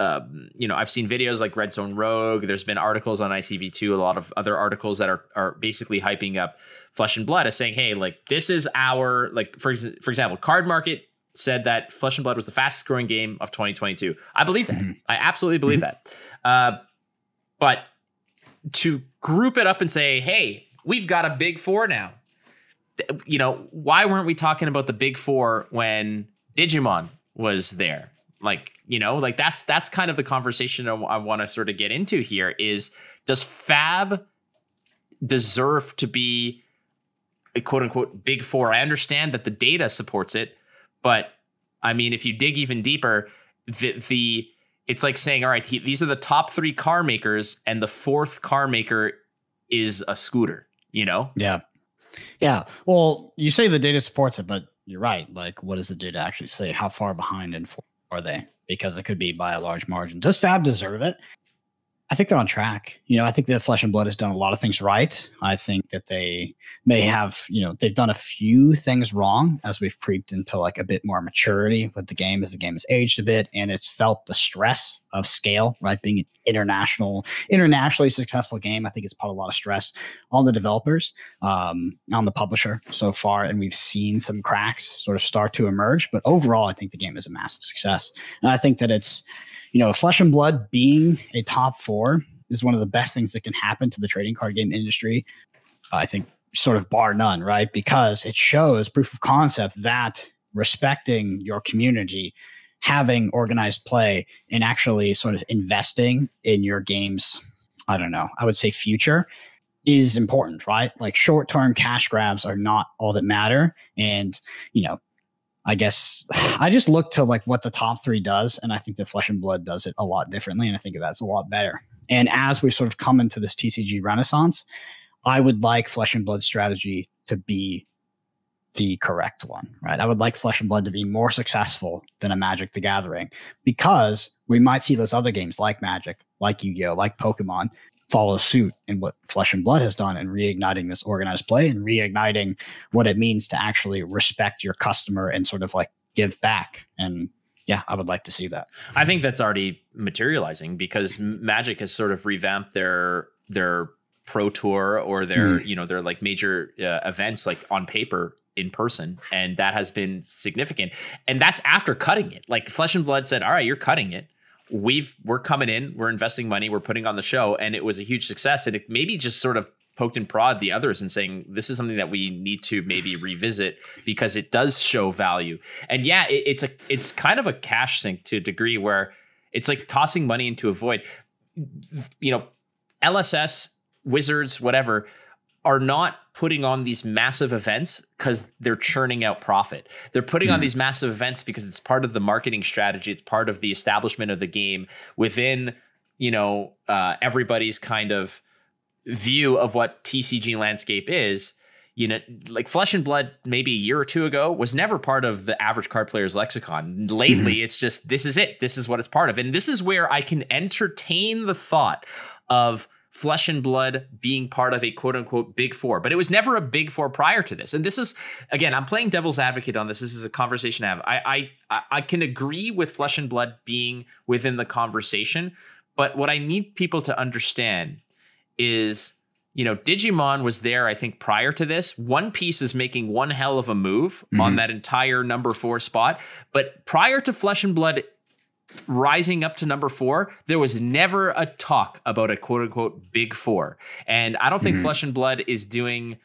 um, you know, I've seen videos like Red Zone Rogue. There's been articles on ICV2, a lot of other articles that are are basically hyping up Flesh and Blood as saying, hey, like this is our like for for example, Card Market said that Flesh and Blood was the fastest growing game of 2022. I believe that. Mm-hmm. I absolutely believe mm-hmm. that. Uh, but to group it up and say, hey, we've got a big four now. You know, why weren't we talking about the big four when Digimon was there? like you know like that's that's kind of the conversation I, I want to sort of get into here is does fab deserve to be a quote unquote big four i understand that the data supports it but i mean if you dig even deeper the the it's like saying all right he, these are the top three car makers and the fourth car maker is a scooter you know yeah yeah well you say the data supports it but you're right like what does the data actually say how far behind and four are they? Because it could be by a large margin. Does Fab deserve it? I think they're on track. You know, I think that Flesh and Blood has done a lot of things right. I think that they may have, you know, they've done a few things wrong as we've creeped into like a bit more maturity with the game as the game has aged a bit and it's felt the stress of scale, right? Being an international, internationally successful game, I think it's put a lot of stress on the developers, um, on the publisher so far. And we've seen some cracks sort of start to emerge. But overall, I think the game is a massive success. And I think that it's, you know, Flesh and Blood being a top four is one of the best things that can happen to the trading card game industry. I think sort of bar none, right? Because it shows proof of concept that respecting your community, having organized play, and actually sort of investing in your game's, I don't know, I would say future is important, right? Like short term cash grabs are not all that matter. And, you know, I guess I just look to like what the top three does, and I think that Flesh and Blood does it a lot differently, and I think that's a lot better. And as we sort of come into this TCG renaissance, I would like Flesh and Blood strategy to be the correct one, right? I would like Flesh and Blood to be more successful than a Magic the Gathering because we might see those other games like Magic, like Yu Gi Oh!, like Pokemon follow suit in what Flesh and Blood has done and reigniting this organized play and reigniting what it means to actually respect your customer and sort of like give back. And yeah, I would like to see that. I think that's already materializing because Magic has sort of revamped their their pro tour or their mm. you know their like major uh, events like on paper in person and that has been significant and that's after cutting it like flesh and blood said all right you're cutting it we've we're coming in we're investing money we're putting on the show and it was a huge success. And it maybe just sort of poked and prod the others and saying this is something that we need to maybe revisit because it does show value. And yeah it, it's a it's kind of a cash sink to a degree where it's like tossing money into a void. You know lss Wizards, whatever, are not putting on these massive events because they're churning out profit. They're putting mm. on hmm. these massive events because it's part of the marketing strategy. It's part of the establishment of the game within, you know, uh, everybody's kind of view of what TCG landscape is. You know, like Flesh and Blood, maybe a year or two ago, was never part of the average card player's lexicon. Lately, mm-hmm. it's just this is it. This is what it's part of, and this is where I can entertain the thought of flesh and blood being part of a quote unquote big four, but it was never a big four prior to this. And this is again, I'm playing devil's advocate on this. This is a conversation I have. I I I can agree with flesh and blood being within the conversation, but what I need people to understand is you know, Digimon was there, I think, prior to this. One Piece is making one hell of a move mm-hmm. on that entire number four spot. But prior to Flesh and Blood rising up to number four, there was never a talk about a quote unquote big four. And I don't think mm-hmm. Flesh and Blood is doing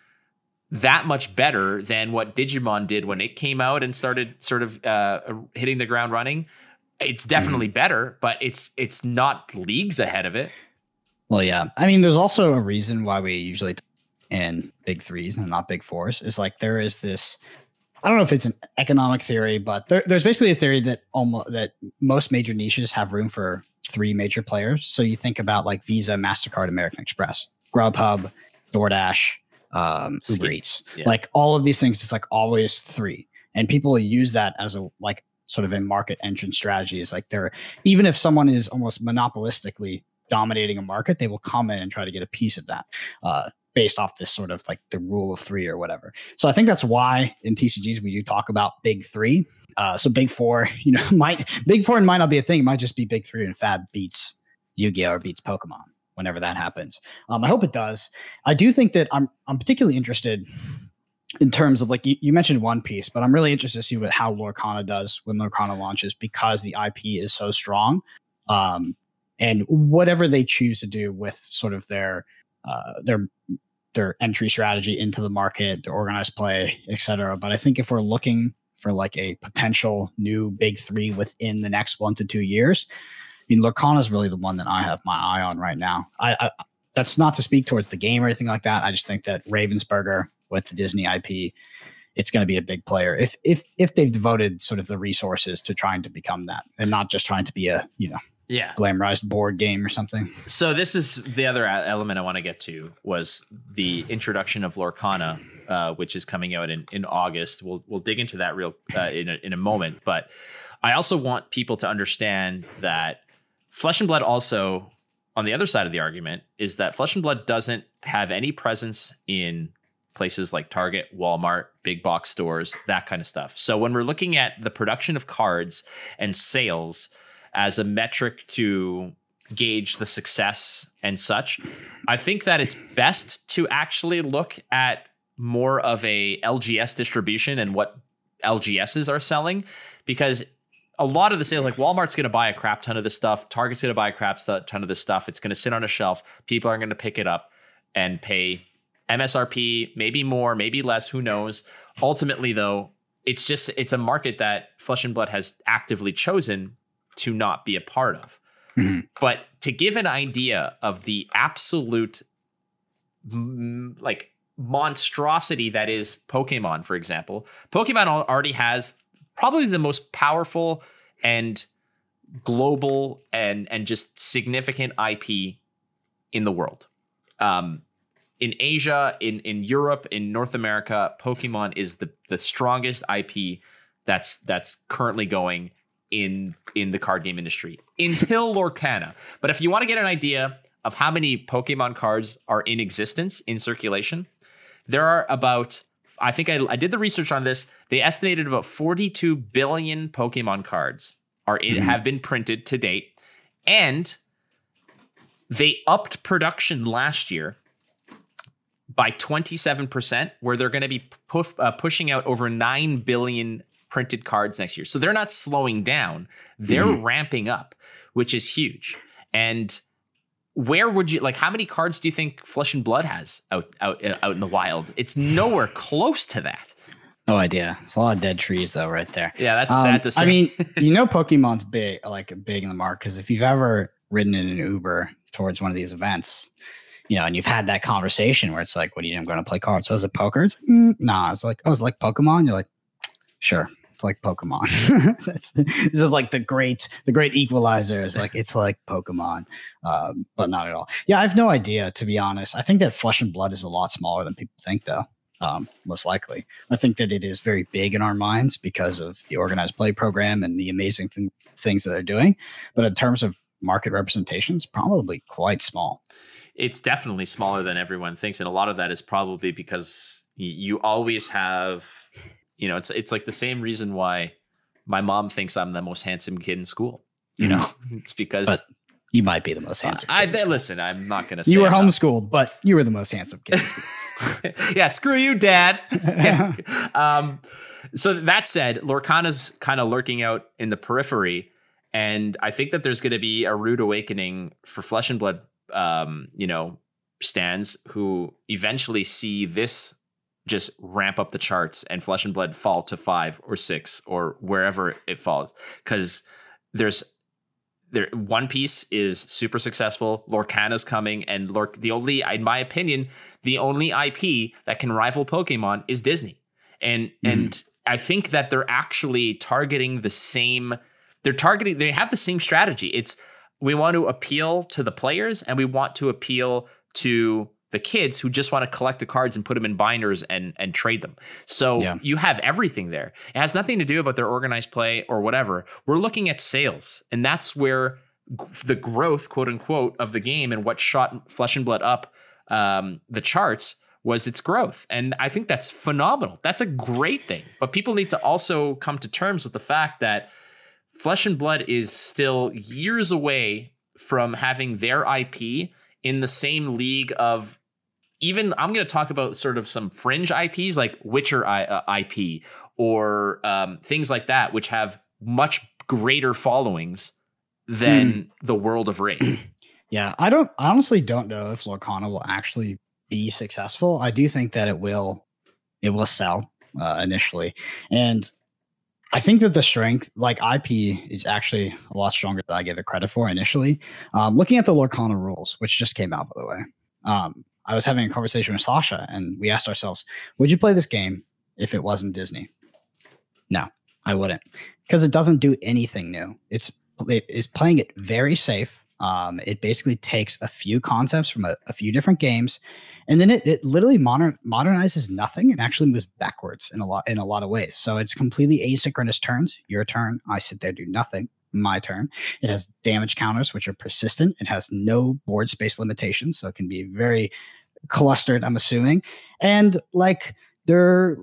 that much better than what Digimon did when it came out and started sort of uh, hitting the ground running. It's definitely mm-hmm. better, but it's it's not leagues ahead of it. Well, yeah. I mean, there's also a reason why we usually in big threes and not big fours. Is like there is this I don't know if it's an economic theory, but there, there's basically a theory that almost that most major niches have room for three major players. So you think about like Visa, Mastercard, American Express, Grubhub, DoorDash, um, Uber Eats, yeah. like all of these things. It's like always three, and people use that as a like sort of a market entrance strategy. Is like they're even if someone is almost monopolistically dominating a market, they will come in and try to get a piece of that. Uh, based off this sort of like the rule of three or whatever. So I think that's why in TCGs we do talk about big three. Uh, so big four, you know, might big four might not be a thing. It might just be big three and Fab beats Yu-Gi-Oh or beats Pokemon whenever that happens. Um, I hope it does. I do think that I'm I'm particularly interested in terms of like you, you mentioned One Piece, but I'm really interested to see what how Lorcana does when Lorcana launches because the IP is so strong. Um, and whatever they choose to do with sort of their uh, their their entry strategy into the market, their organized play, etc. But I think if we're looking for like a potential new big three within the next one to two years, I mean, Lorcana is really the one that I have my eye on right now. I, I that's not to speak towards the game or anything like that. I just think that Ravensburger with the Disney IP, it's going to be a big player if if if they've devoted sort of the resources to trying to become that and not just trying to be a you know yeah. glamorized board game or something. So this is the other element i want to get to was the introduction of lorcana uh, which is coming out in, in august. We'll we'll dig into that real uh, in, a, in a moment. But i also want people to understand that flesh and blood also on the other side of the argument is that flesh and blood doesn't have any presence in places like Target, Walmart, big box stores, that kind of stuff. So when we're looking at the production of cards and sales, as a metric to gauge the success and such. I think that it's best to actually look at more of a LGS distribution and what LGSs are selling because a lot of the sales, like Walmart's going to buy a crap ton of this stuff, Target's going to buy a crap ton of this stuff. It's going to sit on a shelf. People are going to pick it up and pay MSRP, maybe more, maybe less, who knows. Ultimately, though, it's just it's a market that Flesh and Blood has actively chosen to not be a part of. Mm-hmm. But to give an idea of the absolute like monstrosity that is Pokemon, for example, Pokemon already has probably the most powerful and global and and just significant IP in the world. Um, in Asia, in in Europe, in North America, Pokemon is the the strongest IP that's that's currently going in in the card game industry until Lorcana. But if you want to get an idea of how many Pokemon cards are in existence in circulation, there are about I think I, I did the research on this. They estimated about 42 billion Pokemon cards are in, Mhm. have been printed to date, and they upped production last year by 27%, where they're going to be uh, pushing out over 9 billion printed cards next year. So they're not slowing down, they're Mhm. ramping up, which is huge. And where would you like how many cards do you think Flesh and Blood has out out uh, out in the wild? It's nowhere close to that. No idea. It's a lot of dead trees though, right there. Yeah, that's Um, sad to. I mean, you know, Pokemon's big, like big in the market. Because if you've ever ridden in an Uber towards one of these events, you know, and you've had that conversation where it's like, "What are you? I'm going to play cards." So is it poker? It's like, "Mm, nah. It's like, oh, it's like Pokemon. You're like, sure, it's like Pokemon. That's it's just like the great, the great equalizer. Is like it's like Pokemon, um, but not at all. Yeah, I have no idea to be honest. I think that Flesh and Blood is a lot smaller than people think, though. Um, most likely, I think that it is very big in our minds because of the organized play program and the amazing thing, things that they're doing. But in terms of market representations, probably quite small. it's definitely smaller than everyone thinks, and a lot of that is probably because you always have, you know, it's it's like the same reason why my mom thinks I'm the most handsome kid in school. You know, it's because But You might be the most handsome. I bet. Listen, I'm not going to say You were I'm not- homeschooled, but you were the most handsome kid. in school. yeah, screw you, Dad. Yeah. um, so that said, Lorcana's kind of lurking out in the periphery, and I think that there's going to be a rude awakening for Flesh and Blood, um, you know, stands who eventually see this just ramp up the charts and Flesh and Blood fall to five or six or wherever it falls, because there's there One Piece is super successful. Lorcana's coming, and Lorc the only, in my opinion, the only IP that can rival Pokemon is Disney. And Mhm. and I think that they're actually targeting the same. They're targeting. They have the same strategy. It's we want to appeal to the players, and we want to appeal to the kids who just want to collect the cards and put them in binders and and trade them. So Yeah. you have everything there. It has nothing to do about their organized play or whatever. We're looking at sales, and that's where the growth, quote unquote, of the game and what shot Flesh and Blood up um, the charts was its growth. And I think that's phenomenal. That's a great thing. But people need to also come to terms with the fact that Flesh and Blood is still years away from having their IP in the same league of even I'm going to talk about sort of some fringe IPs like Witcher I, uh, IP or um, things like that, which have much greater followings than the world of Rathe. Yeah, I don't I honestly don't know if Lorcana will actually be successful. I do think that it will it will sell uh, initially. And I think that the strength, like IP, is actually a lot stronger than I gave it credit for initially. Um, looking at the Lorcana rules, which just came out, by the way, um, I was having a conversation with Sasha, and we asked ourselves, would you play this game if it wasn't Disney? No, I wouldn't, because it doesn't do anything new. It's it is playing it very safe. Um, it basically takes a few concepts from a, a few different games, and then it, it literally modern, modernizes nothing and actually moves backwards in a lot in a lot of ways. So it's completely asynchronous turns. Your turn, I sit there, do nothing. My turn. It has damage counters, which are persistent. It has no board space limitations, so it can be very clustered. I'm assuming, and like there,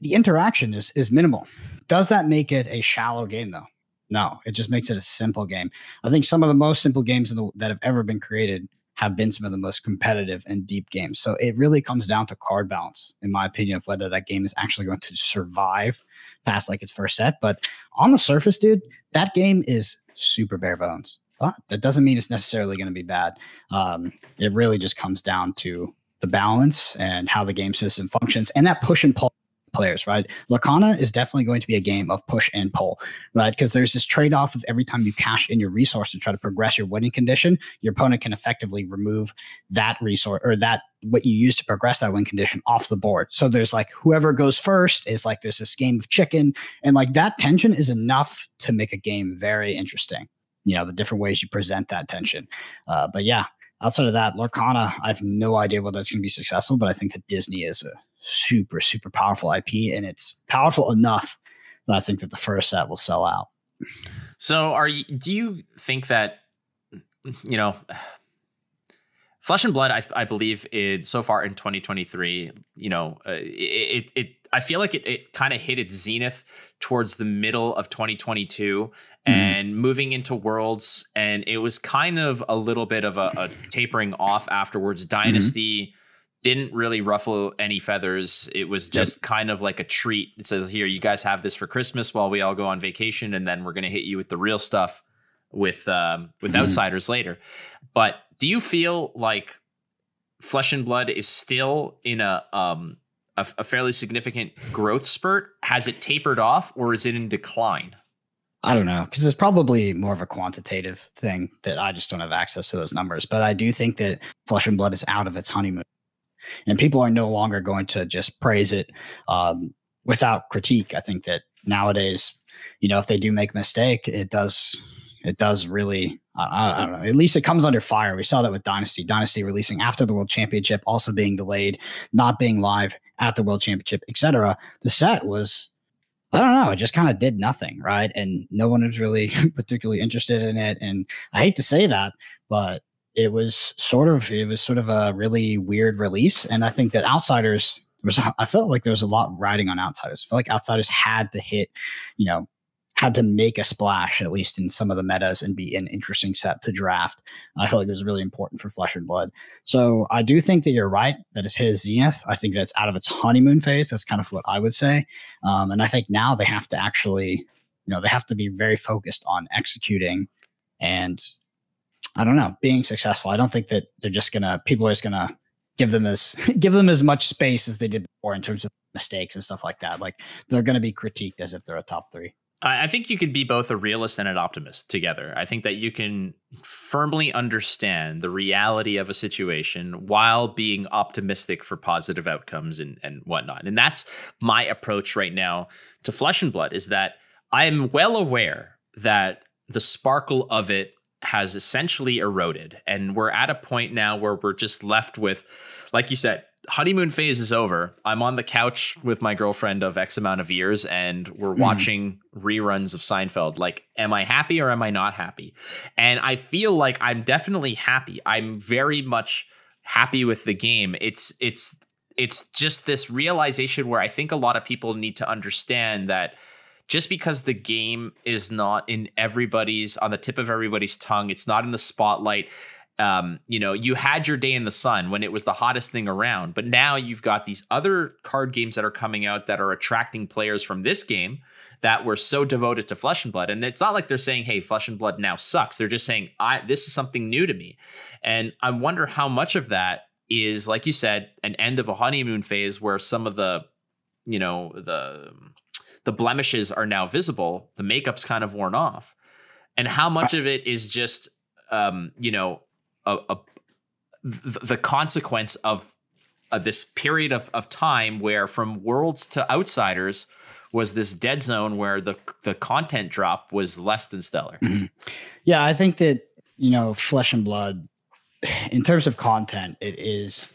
the interaction is is minimal. Does that make it a shallow game though? No, it just makes it a simple game. I think some of the most simple games the, that have ever been created have been some of the most competitive and deep games. So it really comes down to card balance, in my opinion, of whether that game is actually going to survive past like its first set. But on the surface, dude, that game is super bare bones. But that doesn't mean it's necessarily going to be bad. Um, it really just comes down to the balance and how the game system functions and that push and pull players, right? Lorcana is definitely going to be a game of push and pull, right? Because there's this trade off of every time you cash in your resource to try to progress your winning condition, your opponent can effectively remove that resource or that what you use to progress that win condition off the board. So there's like whoever goes first is like there's this game of chicken, and like that tension is enough to make a game very interesting. You know, the different ways you present that tension. Uh, but yeah, outside of that, Lorcana, I have no idea whether it's going to be successful, but I think that Disney is a super, super powerful IP, and it's powerful enough that I think that the first set will sell out. So, are you? Do you think that you know? Flesh and Blood, I, I believe, is so far in 2023. You know, uh, it, it I feel like it, it kind of hit its zenith towards the middle of 2022 mm-hmm. and moving into Worlds, and it was kind of a little bit of a, a tapering off afterwards. Mm-hmm. Dynasty. Didn't really ruffle any feathers. It was just yep. kind of like a treat. It says here, you guys have this for Christmas while we all go on vacation, and then we're gonna hit you with the real stuff with um, with mm-hmm. outsiders later. But do you feel like Flesh and Blood is still in a um a, a fairly significant growth spurt? Has it tapered off, or is it in decline? I don't know because it's probably more of a quantitative thing that I just don't have access to those numbers. But I do think that Flesh and Blood is out of its honeymoon and people are no longer going to just praise it um, without critique. I think that nowadays, you know, if they do make a mistake, it does it does really I, I, don't know at least it comes under fire. We saw that with dynasty. Dynasty releasing after the world championship also being delayed not being live at the world championship etc the set was i don't know it just kind of did nothing right? And no one was really particularly interested in it. And i hate to say that but it was sort of it was sort of a really weird release, and I think that outsiders was I felt like there was a lot riding on outsiders. I felt like outsiders had to hit, you know, had to make a splash at least in some of the metas and be an interesting set to draft. I felt like it was really important for Flesh and Blood. So I do think that you're right that it's his zenith. I think that's out of its honeymoon phase. That's kind of what I would say. Um, and I think now they have to actually, you know, they have to be very focused on executing and I don't know, being successful. I don't think that they're just gonna people are just gonna give them as give them as much space as they did before in terms of mistakes and stuff like that. Like they're gonna be critiqued as if they're a top three. I think you could be both a realist and an optimist together. I think that you can firmly understand the reality of a situation while being optimistic for positive outcomes and, and whatnot. And that's my approach right now to Flesh and Blood is that I am well aware that the sparkle of it has essentially eroded. And we're at a point now where we're just left with, like you said, honeymoon phase is over. I'm on the couch with my girlfriend of X amount of years and we're mm. watching reruns of Seinfeld. Like, am I happy or am I not happy? And I feel like I'm definitely happy. I'm very much happy with the game. It's, it's, it's just this realization where I think a lot of people need to understand that just because the game is not in everybody's on the tip of everybody's tongue, it's not in the spotlight. Um, you know, you had your day in the sun when it was the hottest thing around, but now you've got these other card games that are coming out that are attracting players from this game that were so devoted to Flesh and Blood. And it's not like they're saying, "Hey, Flesh and Blood now sucks." They're just saying, "I this is something new to me," and I wonder how much of that is, like you said, an end of a honeymoon phase where some of the, you know, the the blemishes are now visible, the makeup's kind of worn off. And how much of it is just, um, you know, a, a the consequence of this period of, of time where from worlds to outsiders was this dead zone where the the content drop was less than stellar. Mm-hmm. Yeah, I think that you know, flesh and blood in terms of content, it is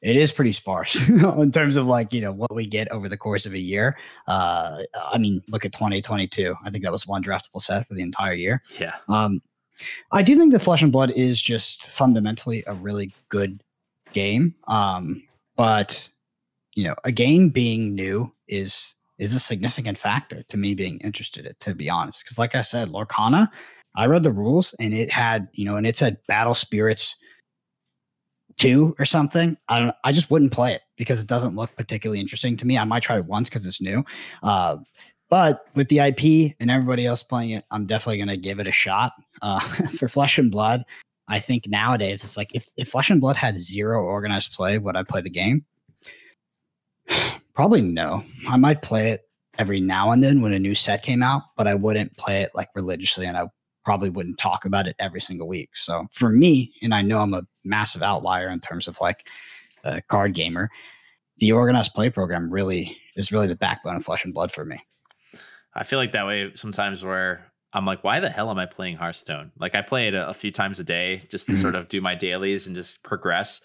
it is pretty sparse in terms of like you know what we get over the course of a year. Uh i mean look at 2022 i think that was one draftable set for the entire year. Yeah. Um i do think that flesh and blood is just fundamentally a really good game. Um but you know a game being new is is a significant factor to me being interested in to be honest. Because like i said lorcana i read the rules and it had you know and it said battle spirits two or something, I don't. I just wouldn't play it because it doesn't look particularly interesting to me. I might try it once because it's new, uh, but with the IP and everybody else playing it, I'm definitely going to give it a shot. Uh, for Flesh and Blood, I think nowadays it's like if, if Flesh and Blood had zero organized play, would I play the game? Probably no. I might play it every now and then when a new set came out, but I wouldn't play it like religiously and I probably wouldn't talk about it every single week. So for me, and I know I'm a massive outlier in terms of like a card gamer, the organized play program really is really the backbone of Flesh and Blood for me. I feel like that way sometimes where I'm like, why the hell am I playing Hearthstone? Like I play it a, a few times a day just to mm-hmm. sort of do my dailies and just progress.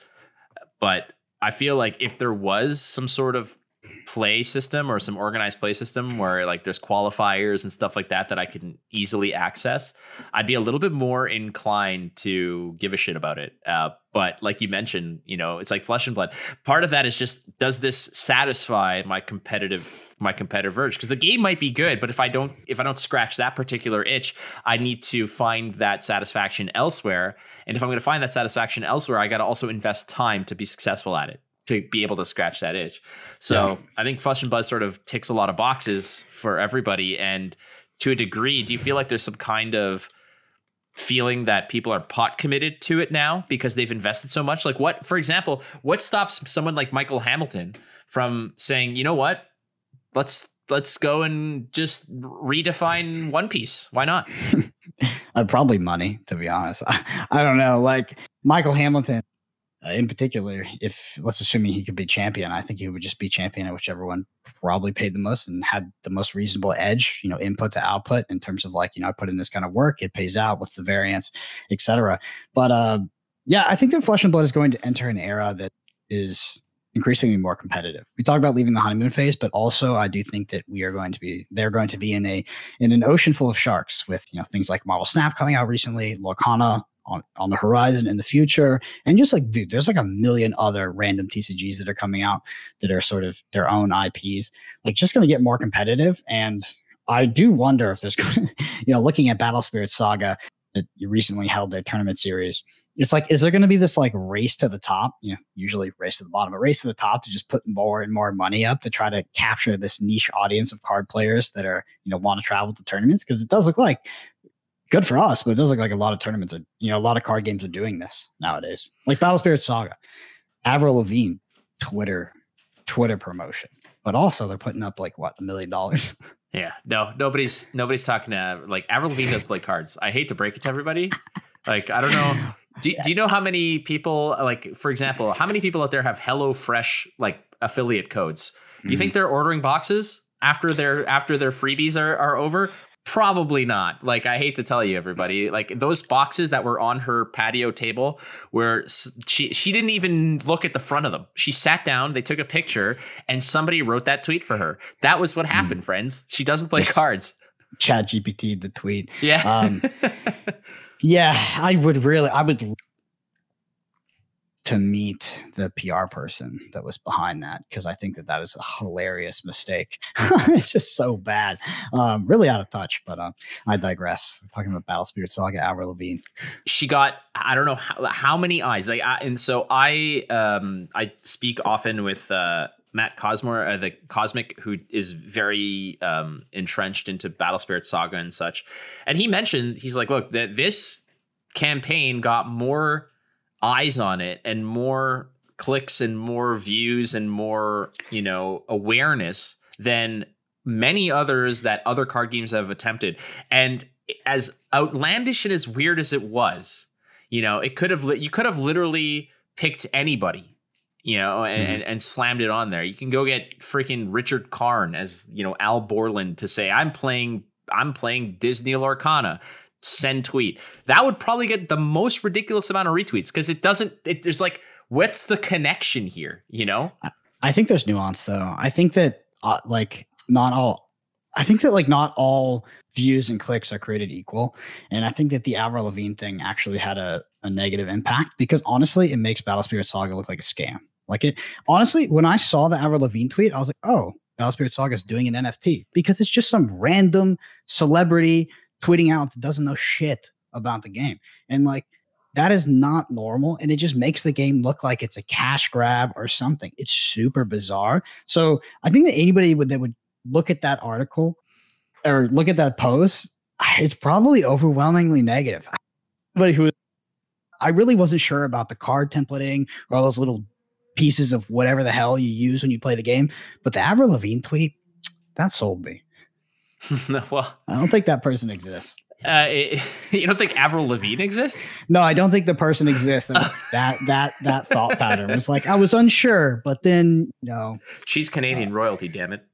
But I feel like if there was some sort of play system or some organized play system where like there's qualifiers and stuff like that that I can easily access, I'd be a little bit more inclined to give a shit about it. Uh, but like you mentioned, you know, it's like flesh and blood. Part of that is just does this satisfy my competitive my competitive urge? Because the game might be good, but if I don't if I don't scratch that particular itch, I need to find that satisfaction elsewhere. And if I'm going to find that satisfaction elsewhere, I got to also invest time to be successful at it to be able to scratch that itch. So yeah. I think Flesh and Blood sort of ticks a lot of boxes for everybody. And to a degree, do you feel like there's some kind of feeling that people are pot committed to it now because they've invested so much? Like what, for example, what stops someone like Michael Hamilton from saying, you know what, let's let's go and just redefine One Piece. Why not? uh, probably money, to be honest. I, I don't know. Like Michael Hamilton uh, in particular, if let's assume he could be champion, I think he would just be champion at whichever one probably paid the most and had the most reasonable edge, you know, input to output in terms of like, you know, I put in this kind of work, it pays out, what's the variance, etc. But uh, yeah, I think that Flesh and Blood is going to enter an era that is increasingly more competitive. We talk about leaving the honeymoon phase, but also I do think that we are going to be they're going to be in a in an ocean full of sharks with you know things like Marvel Snap coming out recently, Lorcana on, on the horizon in the future. And just like, dude, there's like a million other random TCGs that are coming out that are sort of their own IPs, like just going to get more competitive. And I do wonder if there's, you know, looking at Battle Spirit Saga that you recently held their tournament series, it's like, is there going to be this like race to the top? You know, usually race to the bottom, a race to the top to just put more and more money up to try to capture this niche audience of card players that are, you know, want to travel to tournaments? Because it does look like good for us, but it does look like a lot of tournaments are, you know, a lot of card games are doing this nowadays. Like Battle Spirit Saga, Avril Lavigne, Twitter, Twitter promotion, but also they're putting up like what a million dollars. Yeah, no, nobody's nobody's talking to like Avril Lavigne does play cards. I hate to break it to everybody. Like I don't know. Do, do you know how many people like for example, how many people out there have Hello Fresh like affiliate codes? You mm-hmm. think they're ordering boxes after their after their freebies are, are over? Probably not. Like I hate to tell you, everybody. Like those boxes that were on her patio table, where she she didn't even look at the front of them. She sat down, they took a picture, and somebody wrote that tweet for her. That was what happened, mm. friends. She doesn't play cards. Chat GPT the tweet. Yeah. Um, yeah, I would really, I would to meet the PR person that was behind that because I think that that is a hilarious mistake. it's just so bad, um, really out of touch. But uh, I digress. I'm talking about Battle Spirit Saga, Avril Lavigne. She got I don't know how, how many eyes. Like, I, and so I um, I speak often with. Uh, Matt Cosmore, uh, the Cosmic, who is very um, entrenched into Battle Spirit Saga and such, and he mentioned he's like, look, that this campaign got more eyes on it and more clicks and more views and more, you know, awareness than many others that other card games have attempted. And as outlandish and as weird as it was, you know, it could have you could have literally picked anybody you know, and, mm-hmm. and, and, slammed it on there. You can go get freaking Richard Karn as, you know, Al Borland to say, I'm playing, I'm playing Disney Lorcana send tweet. That would probably get the most ridiculous amount of retweets because it doesn't. It, there's like, what's the connection here? You know. I think there's nuance though. I think that uh, like not all. I think that like not all views and clicks are created equal, and I think that the Avril Lavigne thing actually had a, a negative impact because honestly, it makes Battle Spirit Saga look like a scam. Like it honestly, when I saw the Avril Lavigne tweet, I was like, oh, Battle Spirit Saga is doing an NFT because it's just some random celebrity tweeting out that doesn't know shit about the game. And like that is not normal. And it just makes the game look like it's a cash grab or something. It's super bizarre. So I think that anybody would that would look at that article or look at that post, it's probably overwhelmingly negative. Anybody who I really wasn't sure about the card templating or all those little pieces of whatever the hell you use when you play the game. But the Avril Lavigne tweet, that sold me. well, I don't think that person exists. uh, it, you don't think Avril Lavigne exists? No, I don't think the person exists. And that that that thought pattern was like I was unsure, but then no, She's Canadian royalty, damn it.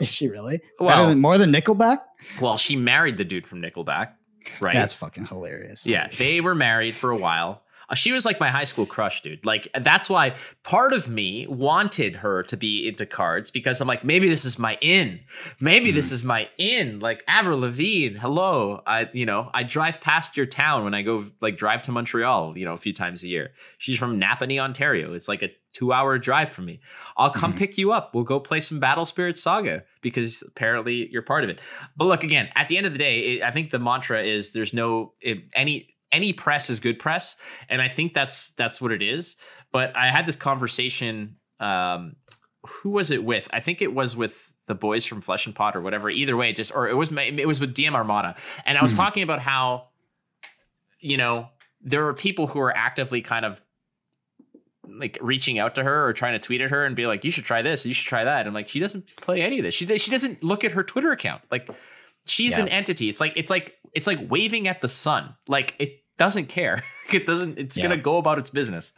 is she really? Well- than more than Nickelback? Well, she married the dude from Nickelback, right? That's fucking hilarious. Yeah, they were married for a while. Uh, She was like my high school crush, dude. Like that's why part of me wanted her to be into cards because I'm like, maybe this is my in. Maybe this is my in. Like Avril Lavigne, hello. I, you know, I drive past your town when I go like drive to Montreal, you know, a few times a year. She's from Napanee, Ontario. It's like a two-hour drive from me. I'll come Mhm. pick you up. We'll go play some Battle Spirit Saga because apparently you're part of it. But look, again, at the end of the day, it, I think the mantra is there's no it, any any press is good press, and I think that's that's what it is. But I had this conversation. Um, who was it with? I think it was with the boys from Flesh and Pot or whatever. Either way, just or it was it was with DM Armada, and I was Mhm. talking about how you know there are people who are actively kind of like reaching out to her or trying to tweet at her and be like, "You should try this. You should try that." And like, she doesn't play any of this. She she doesn't look at her Twitter account. Like, she's Yeah. an entity. It's like it's like it's like waving at the sun. Like it doesn't care. it doesn't. It's Yeah. gonna go about its business.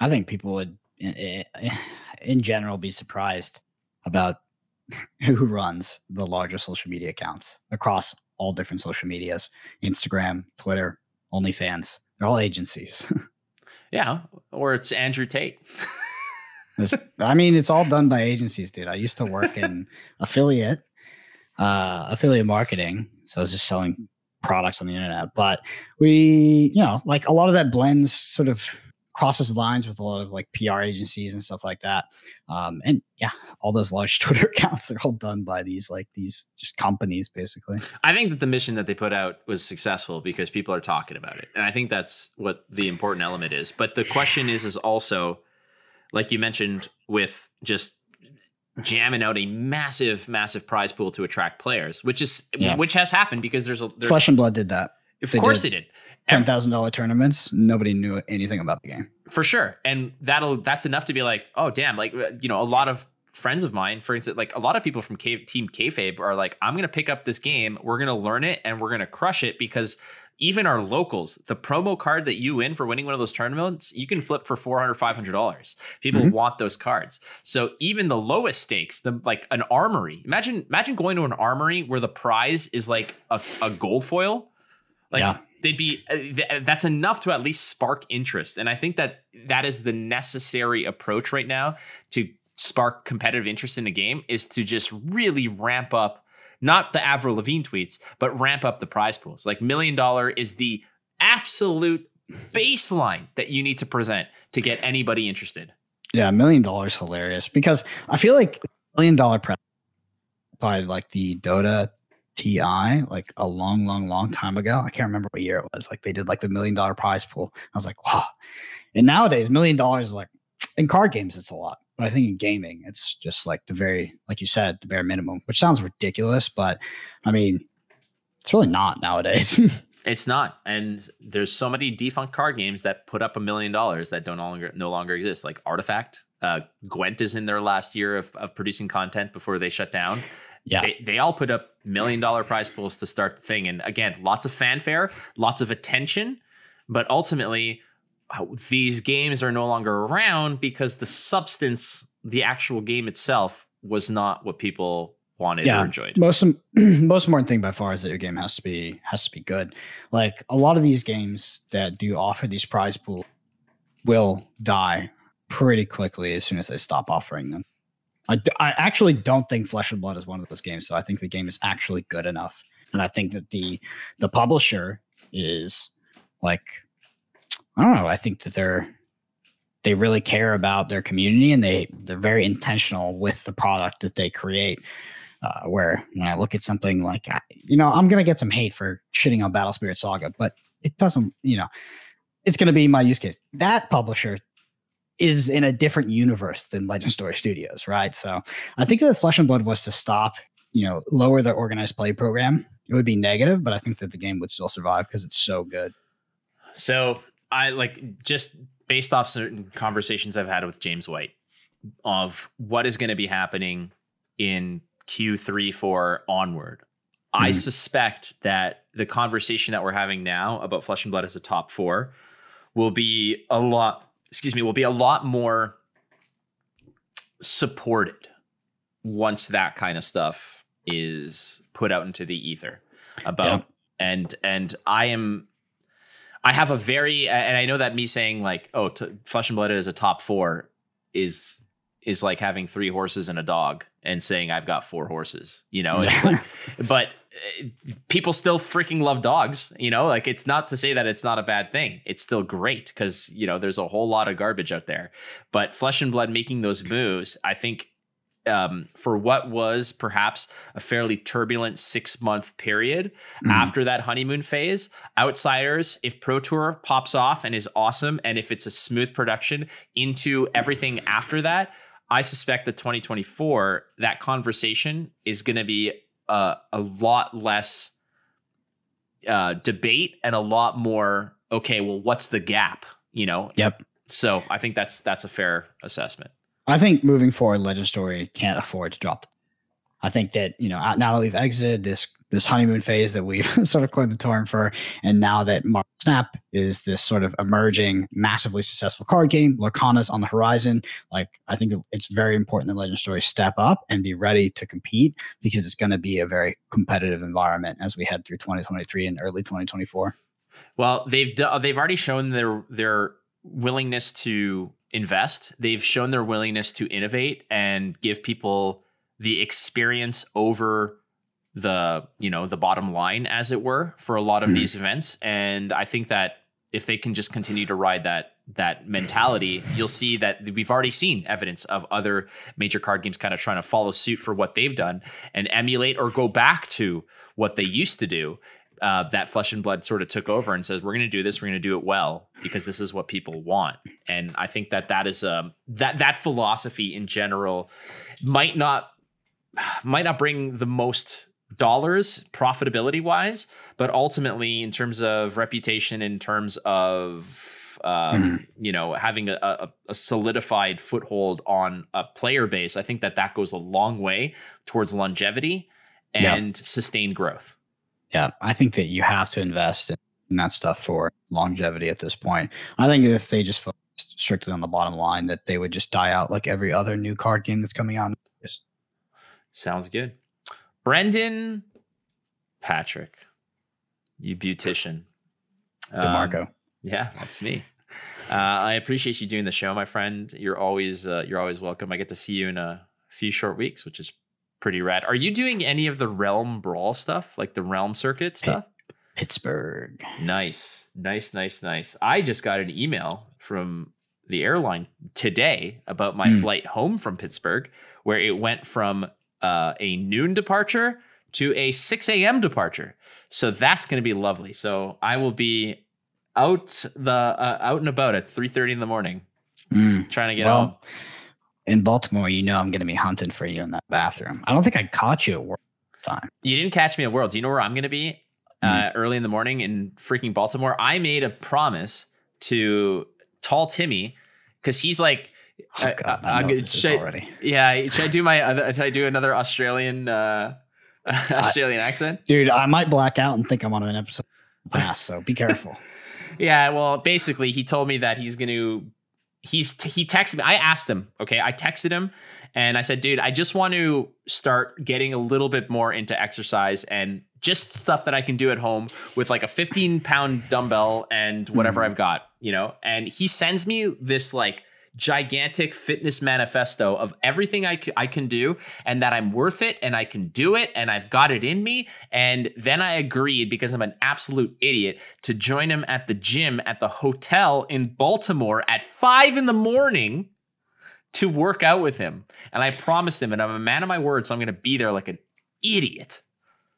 I think people would, i- i- in general, be surprised about who runs the larger social media accounts across all different social medias Instagram, Twitter, OnlyFans. They're all agencies. Yeah, or it's Andrew Tate. I mean, it's all done by agencies, dude. I used to work in affiliate, uh, affiliate marketing. So I was just selling products on the internet. But we, you know, like a lot of that blends sort of crosses lines with a lot of like PR agencies and stuff like that. Um, and yeah, all those large Twitter accounts are all done by these like these just companies basically. I think that the mission that they put out was successful because people are talking about it, and I think that's what the important element is. But the question is, is also, like you mentioned, with just jamming out a massive, massive prize pool to attract players, which is Yeah. which has happened because there's a there's, Flesh and Blood did that. of they course did. they did. Ten thousand dollar tournaments. Nobody knew anything about the game. for sure and that'll that's enough to be like oh damn like uh, you know a lot of friends of mine for instance like a lot of people from K- team kayfabe are like i'm gonna pick up this game we're gonna learn it and we're gonna crush it because even our locals the promo card that you win for winning one of those tournaments you can flip for 400 500 dollars people Mhm. want those cards so even the lowest stakes the like an armory imagine imagine going to an armory where the prize is like a, a gold foil like Yeah. they'd be uh, that's enough to at least spark interest and i think that that is the necessary approach right now to spark competitive interest in a game is to just really ramp up not the avril lavigne tweets but ramp up the prize pools like million dollar is the absolute baseline that you need to present to get anybody interested Yeah, million dollars hilarious because I feel like million dollar prize by like the Dota TI like a long, long, long time ago. I can't remember what year it was. Like they did like the million dollar prize pool. I was like, wow. And nowadays, million dollars is like in card games, it's a lot. But I think in gaming, it's just like the very, like you said, the bare minimum, which sounds ridiculous, but I mean, it's really not nowadays. It's not, and there's so many defunct card games that put up a million dollars that don't no longer no longer exist. Like Artifact, uh, Gwent is in their last year of, of producing content before they shut down. yeah. They, they all put up million dollar prize pools to start the thing, and again, lots of fanfare, lots of attention, but ultimately, these games are no longer around because the substance, the actual game itself, was not what people wanted Yeah. or enjoyed. most most important thing by far is that your game has to be has to be good. Like a lot of these games that do offer these prize pool will die pretty quickly as soon as they stop offering them. I, d- I actually don't think Flesh and Blood is one of those games. So I think the game is actually good enough, and I think that the the publisher is like I don't know. I think that they're they really care about their community and they they're very intentional with the product that they create uh, where when I look at something like, you know, I'm to get some hate for shitting on Battle Spirit Saga, but it doesn't, you know, it's to be my use case. That publisher is in a different universe than Legend Story Studios, right? So I think that Flesh and Blood was to stop, you know, lower their organized play program, it would be negative, but I think that the game would still survive because it's so good. So I like just based off certain conversations I've had with James White of what is going to be happening in Q3 4 onward. I Mhm. suspect that the conversation that we're having now about Flesh and Blood as a top 4 will be a lot excuse me, will be a lot more supported once that kind of stuff is put out into the ether about Yep. and and I am I have a very and I know that me saying like oh t- Flesh and Blood is a top 4 is is like having three horses and a dog and saying I've got four horses, you know, it's like but uh, people still freaking love dogs you know? Like it's not to say that it's not a bad thing. It's still great because you know there's a whole lot of garbage out there. But flesh and blood making those moves i think um, for what was perhaps a fairly turbulent six month period Mhm. after that honeymoon phase outsiders if pro tour pops off and is awesome and if it's a smooth production into everything after that i suspect that 2024 that conversation is going to be uh, a lot less uh, debate and a lot more okay well what's the gap you know Yep. so i think that's that's a fair assessment I think moving forward, Legend Story can't afford to drop. I think that you know now that we've exited this this honeymoon phase that we've sort of coined the term for, and now that Marvel Snap is this sort of emerging, massively successful card game, Lorcana's on the horizon. Like I think it's very important that Legend Story step up and be ready to compete because it's going to be a very competitive environment as we head through 2023 and early 2024. Well, they've they've already shown their their willingness to invest. They've shown their willingness to innovate and give people the experience over the you know the bottom line, as it were, for a lot of Mhm. these events. And I think that if they can just continue to ride that that mentality, you'll see that we've already seen evidence of other major card games kind of trying to follow suit for what they've done and emulate or go back to what they used to do uh, that flesh and blood sort of took over and says we're going to do this we're going to do it well because this is what people want. And i think that that is um that that philosophy in general might not might not bring the most dollars profitability wise but ultimately in terms of reputation in terms of um, you know having a, a, a solidified foothold on a player base i think that that goes a long way towards longevity and sustained growth Yeah, I think that you have to invest in, that stuff for longevity at this point. I think if they just focused strictly on the bottom line, that they would just die out like every other new card game that's coming out. Sounds good. Brendan Patrick, you beautician. Um, DeMarco. yeah, that's me. Uh, I appreciate you doing the show, my friend. You're always uh, you're always welcome. I get to see you in a few short weeks, which is pretty rad. Are you doing any of the Realm Brawl stuff, like the Realm Circuit stuff? Pittsburgh. Nice, nice, nice, nice. I just got an email from the airline today about my Hmm. flight home from Pittsburgh, where it went from uh, a noon departure to a 6 a.m. departure. So that's going to be lovely. So I will be out the uh, out and about at 3:30 in the morning, Mm, trying to get home. In Baltimore, you know I'm going to be hunting for you in that bathroom. I don't think I caught you at work time. You didn't catch me at Worlds. You know where I'm going to be uh, early in the morning in freaking Baltimore. I made a promise to Tall Timmy because he's like, Oh I- God, I- I, I'm know gonna- this is should already. yeah. Should I do my other? Should I do another Australian uh, Australian accent? Dude, I might black out and think I'm on an episode pass, so be careful. Yeah. Well, basically, he told me that he's going to. He's he texted me. I asked him. Okay, I texted him, and I said, "Dude, I just want to start getting a little bit more into exercise and just stuff that I can do at home with like a 15 pound dumbbell and whatever Mhm. I've got, you know." And he sends me this like gigantic fitness manifesto of everything I, c- I can do and that I'm worth it and I can do it and I've got it in me. And then I agreed because I'm an absolute idiot to join him at the gym at the hotel in Baltimore at five in the morning to work out with him. And I promised him, and I'm a man of my word, so I'm going to be there like an idiot.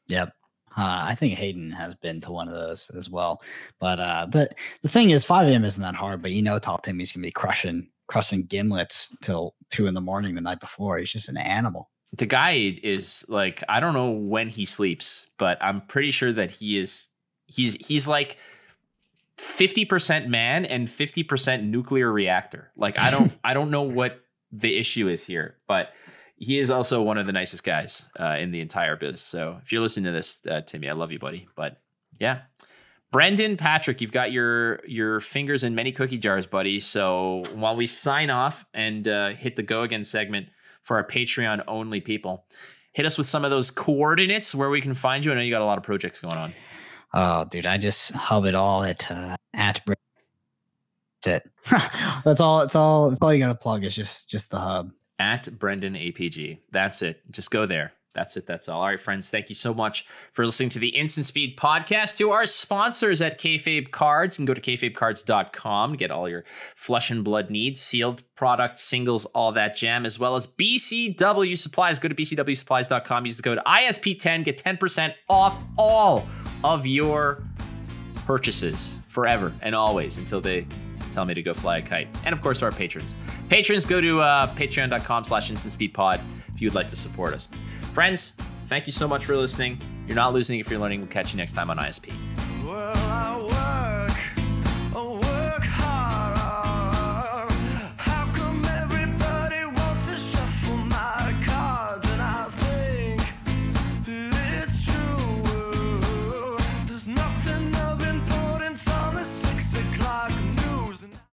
Yep. Uh, I think Hayden has been to one of those as well. But uh, the the thing is, 5 a.m. isn't that hard. But you know, Tall Timmy's gonna be crushing crushing gimlets till two in the morning the night before. He's just an animal. The guy is like, I don't know when he sleeps, but I'm pretty sure that he is. He's he's like 50% man and 50% nuclear reactor. Like I don't I don't know what the issue is here, but he is also one of the nicest guys uh, in the entire biz. So if you're listening to this, uh, Timmy, I love you, buddy. But yeah, Brendan Patrick, you've got your your fingers in many cookie jars, buddy. So while we sign off and uh, hit the go again segment for our Patreon only people, hit us with some of those coordinates where we can find you. I know you got a lot of projects going on. Oh, dude, I just hub it all at uh, at. That's it. that's all. That's all. That's all you got to plug is just just the hub at Brendan APG. That's it. Just go there. That's it. That's all. All right, friends. Thank you so much for listening to the Instant Speed podcast. To our sponsors at Kayfabe Cards, you can go to kayfabecards.com get all your flesh and blood needs, sealed products, singles, all that jam, as well as BCW Supplies. Go to bcwsupplies.com. Use the code ISP10. Get 10% off all of your purchases forever and always until they tell me to go fly a kite. And of course, our patrons. Patrons, go to uh, patreon.com slash instantspeedpod if you'd like to support us. Friends, thank you so much for listening. You're not losing if you're learning. We'll catch you next time on ISP. Well,